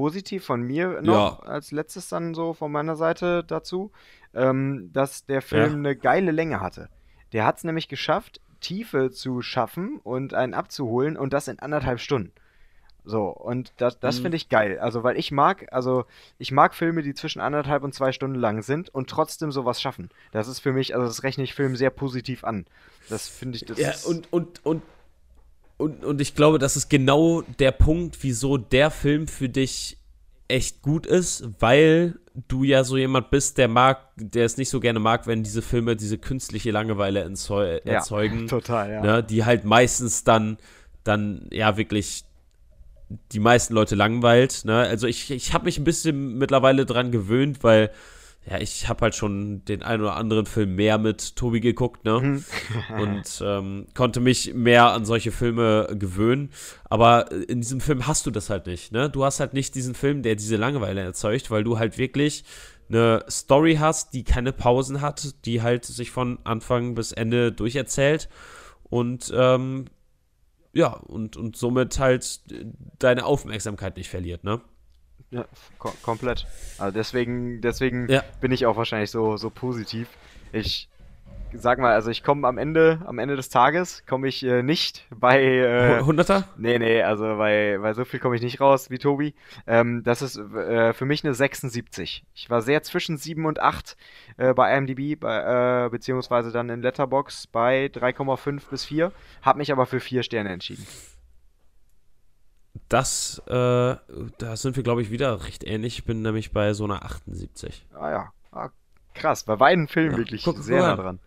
Positiv von mir noch ja. als letztes dann so von meiner Seite dazu ähm, dass der Film ja. eine geile Länge hatte. Der hat es nämlich geschafft, Tiefe zu schaffen und einen abzuholen und das in anderthalb Stunden. So, und das, das mhm. finde ich geil. Also, weil ich mag, also ich mag Filme, die zwischen anderthalb und zwei Stunden lang sind und trotzdem sowas schaffen. Das ist für mich, also das rechne ich Film sehr positiv an. Das finde ich, das Ja, und, und, und, und, und ich glaube, das ist genau der Punkt, wieso der Film für dich echt gut ist, weil du ja so jemand bist, der mag, der es nicht so gerne mag, wenn diese Filme diese künstliche Langeweile erzeugen. Ja, total, ja. Ne, die halt meistens dann, dann ja wirklich die meisten Leute langweilt. Ne? Also ich, ich habe mich ein bisschen mittlerweile dran gewöhnt, weil ja, ich habe halt schon den einen oder anderen Film mehr mit Tobi geguckt, ne? Mhm. und ähm, konnte mich mehr an solche Filme gewöhnen. Aber in diesem Film hast du das halt nicht, ne? Du hast halt nicht diesen Film, der diese Langeweile erzeugt, weil du halt wirklich eine Story hast, die keine Pausen hat, die halt sich von Anfang bis Ende durcherzählt und ähm, ja, und, und somit halt deine Aufmerksamkeit nicht verliert, ne? Ja, kom komplett. Also deswegen, deswegen Ja. bin ich auch wahrscheinlich so, so positiv. Ich sag mal, also ich komme am Ende, am Ende des Tages komme ich äh, nicht bei äh, Hunderter? Nee, nee, also bei, bei so viel komme ich nicht raus wie Tobi. Ähm, das ist äh, für mich eine 76. Ich war sehr zwischen 7 und 8 äh, bei IMDb, bei, äh, beziehungsweise dann in Letterbox bei 3,5 bis 4. Hab mich aber für 4 Sterne entschieden. Das, äh, da sind wir, glaube ich, wieder recht ähnlich. Ich bin nämlich bei so einer 78. Ah ja, ah, krass. Bei beiden Filmen Ja, wirklich guck- sehr guck nah an. dran.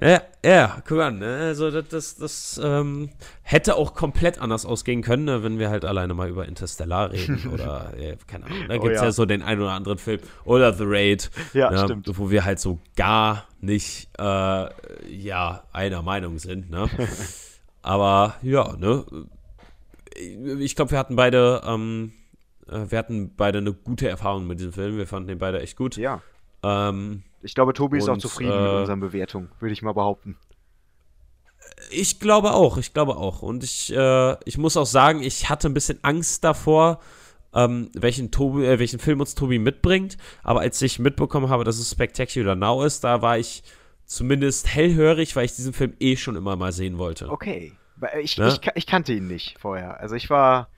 Ja, ja, guck an, ne? Also das, das, das ähm, hätte auch komplett anders ausgehen können, ne, wenn wir halt alleine mal über Interstellar reden <laughs> oder, äh, keine Ahnung, da Oh gibt es ja. ja. so den einen oder anderen Film oder The Raid, Ja, ne, stimmt. wo wir halt so gar nicht, äh, ja, einer Meinung sind, ne? <laughs> Aber, ja, ne? Ich glaube, wir hatten beide, ähm, äh, wir hatten beide eine gute Erfahrung mit diesem Film. Wir fanden den beide echt gut. Ja. Ähm, Ich glaube, Tobi ist auch Und, zufrieden mit äh, unseren Bewertungen, würde ich mal behaupten. Ich glaube auch, ich glaube auch. Und ich, äh, ich muss auch sagen, ich hatte ein bisschen Angst davor, ähm, welchen, Tobi, äh, welchen Film uns Tobi mitbringt. Aber als ich mitbekommen habe, dass es Spectacular Now ist, da war ich zumindest hellhörig, weil ich diesen Film eh schon immer mal sehen wollte. Okay. Weil Ich, Ne? ich, ich kannte ihn nicht vorher. Also ich war.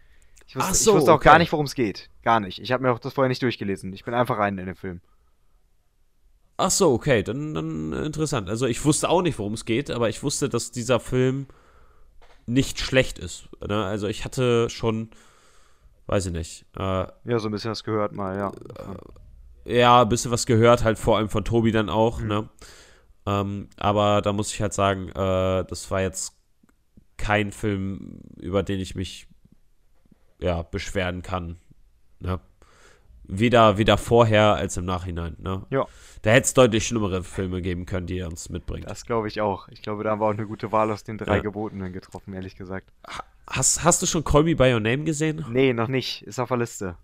Ich wusste, Ach so, ich wusste auch okay. gar nicht, worum es geht. Gar nicht. Ich habe mir auch das vorher nicht durchgelesen. Ich bin einfach rein in den Film. Ach so, okay, dann, dann äh, interessant. Also ich wusste auch nicht, worum es geht, aber ich wusste, dass dieser Film nicht schlecht ist. Ne? Also ich hatte schon, weiß ich nicht, äh, Ja, so ein bisschen was gehört mal, ja. ja, ein bisschen was gehört, halt vor allem von Tobi dann auch, Mhm. ne? Ähm, aber da muss ich halt sagen, äh, das war jetzt kein Film, über den ich mich ja, beschweren kann. Ne? Weder, weder vorher als im Nachhinein. Ne? Ja. Da hätte es deutlich schlimmere Filme geben können, die er uns mitbringt. Das glaube ich auch. Ich glaube, da haben wir auch eine gute Wahl aus den drei Ja. Gebotenen getroffen, ehrlich gesagt. Hast, hast du schon Call Me By Your Name gesehen? Nee, noch nicht. Ist auf der Liste.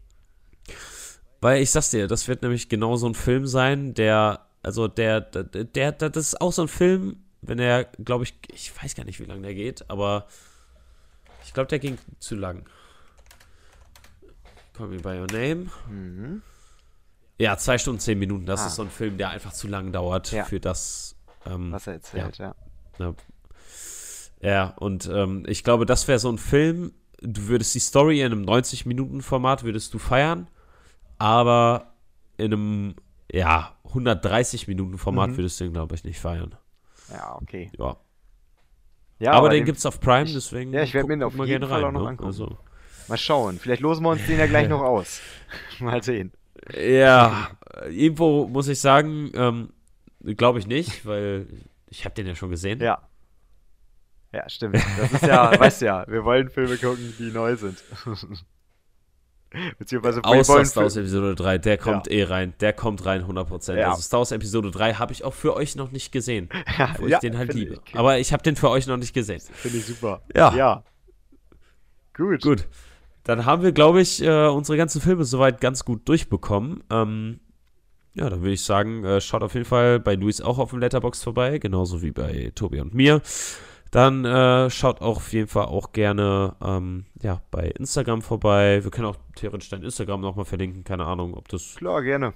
Weil ich sag's dir, das wird nämlich genau so ein Film sein, der, also der, der, der, der das ist auch so ein Film, wenn er, glaube ich, ich weiß gar nicht, wie lange der geht, aber ich glaube, der ging zu lang. Call Me By Your Name. Mhm. Ja, zwei Stunden, zehn Minuten. Das Ah. ist so ein Film, der einfach zu lang dauert Ja. für das. Ähm, Was er erzählt, ja. ja. ja, und ähm, ich glaube, das wäre so ein Film, du würdest die Story in einem 90-Minuten-Format würdest du feiern, aber in einem, ja, 130-Minuten-Format Mhm. würdest du ihn, glaube ich, nicht feiern. Ja, okay. Ja. Ja, aber den den- gibt's auf Prime, ich- deswegen. ja, ich werd guck- mir guck auf jeden Fall rein, auch noch ne? angucken. Also, Mal schauen. Vielleicht losen wir uns den ja gleich <laughs> noch aus. <laughs> mal sehen. ja, irgendwo muss ich sagen, ähm, glaube ich nicht, weil ich habe den ja schon gesehen. Ja. Ja, stimmt. Das ist ja, weißt du ja, wir wollen Filme gucken, die neu sind. <laughs> Beziehungsweise Außer Star Wars Episode 3, der kommt eh rein. Der kommt rein, 100%. Ja. Also Star Wars Episode 3 habe ich auch für euch noch nicht gesehen. <laughs> Ja, Wo ich ja, den halt liebe. ich- Aber ich habe den für euch noch nicht gesehen. Finde ich super. Ja. Ja. Gut. Gut. Dann haben wir, glaube ich, äh, unsere ganzen Filme soweit ganz gut durchbekommen. Ähm, ja, dann würde ich sagen, äh, schaut auf jeden Fall bei Luis auch auf dem Letterbox vorbei, genauso wie bei Tobi und mir. Dann äh, schaut auch auf jeden Fall auch gerne ähm, ja, bei Instagram vorbei. Wir können auch theoretisch dein Instagram nochmal verlinken. Keine Ahnung, ob das Klar, gerne.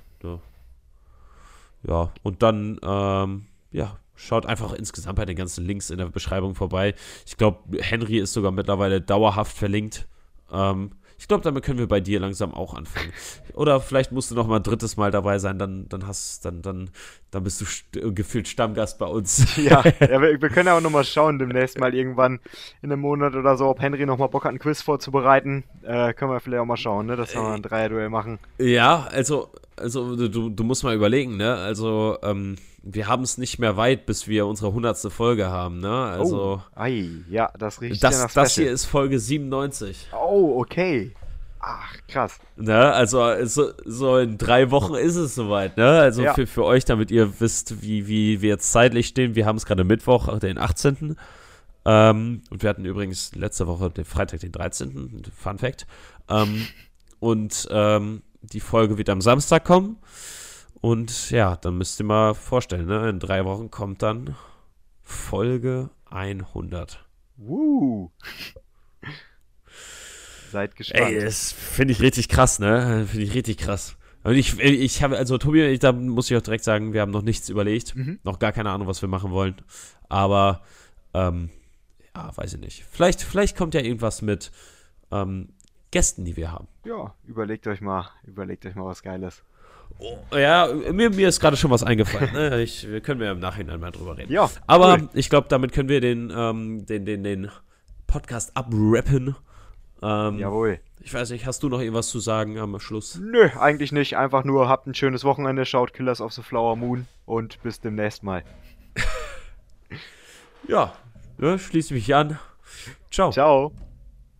Ja, und dann, ähm, ja, schaut einfach insgesamt bei den ganzen Links in der Beschreibung vorbei. Ich glaube, Henry ist sogar mittlerweile dauerhaft verlinkt. Ähm, ich glaube, damit können wir bei dir langsam auch anfangen. Oder vielleicht musst du noch mal ein drittes Mal dabei sein, dann, dann hast, dann, dann, dann bist du st gefühlt Stammgast bei uns. <laughs> Ja, <laughs> ja wir, wir können ja auch nochmal schauen, demnächst mal irgendwann in einem Monat oder so, ob Henry nochmal Bock hat, ein Quiz vorzubereiten. Äh, können wir vielleicht auch mal schauen, ne? dass wir mal ein Dreier-Duell machen. Ja, also, also du, du musst mal überlegen, ne? Also, ähm, wir haben es nicht mehr weit, bis wir unsere hundertste Folge haben, ne? Also, oh. Ei, ja, das riecht ja nach das, das hier ist Folge 97. Oh, okay. Ach, krass. Ne, also so, so in drei Wochen ist es soweit, ne? Also Ja. für, für euch, damit ihr wisst, wie, wie wir jetzt zeitlich stehen. Wir haben es gerade Mittwoch, den 18. Ähm, und wir hatten übrigens letzte Woche den Freitag, den 13. Fun Fact. Ähm, und ähm, die Folge wird am Samstag kommen. Und ja, dann müsst ihr mal vorstellen, ne? in drei Wochen kommt dann Folge 100. Woo! <laughs> Seid gespannt. Ey, das finde ich richtig krass, ne? Finde ich richtig krass. Und ich, ich habe, also Tobi, ich, da muss ich auch direkt sagen, wir haben noch nichts überlegt. Mhm. Noch gar keine Ahnung, was wir machen wollen. Aber, ähm, ja, weiß ich nicht. Vielleicht, vielleicht kommt ja irgendwas mit ähm, Gästen, die wir haben. Ja, überlegt euch mal, überlegt euch mal was Geiles. Oh, ja, mir, mir ist gerade schon was eingefallen. Ne? <laughs> Ich, wir können ja im Nachhinein mal drüber reden. Ja. Aber cool. ich glaube, damit können wir den, ähm, den, den, den Podcast abrappen. Ähm, Jawohl. Ich weiß nicht, hast du noch irgendwas zu sagen am Schluss? Nö, eigentlich nicht. Einfach nur habt ein schönes Wochenende, schaut Killers of the Flower Moon und bis demnächst mal. <laughs> ja, ne, schließe mich an. Ciao. Ciao.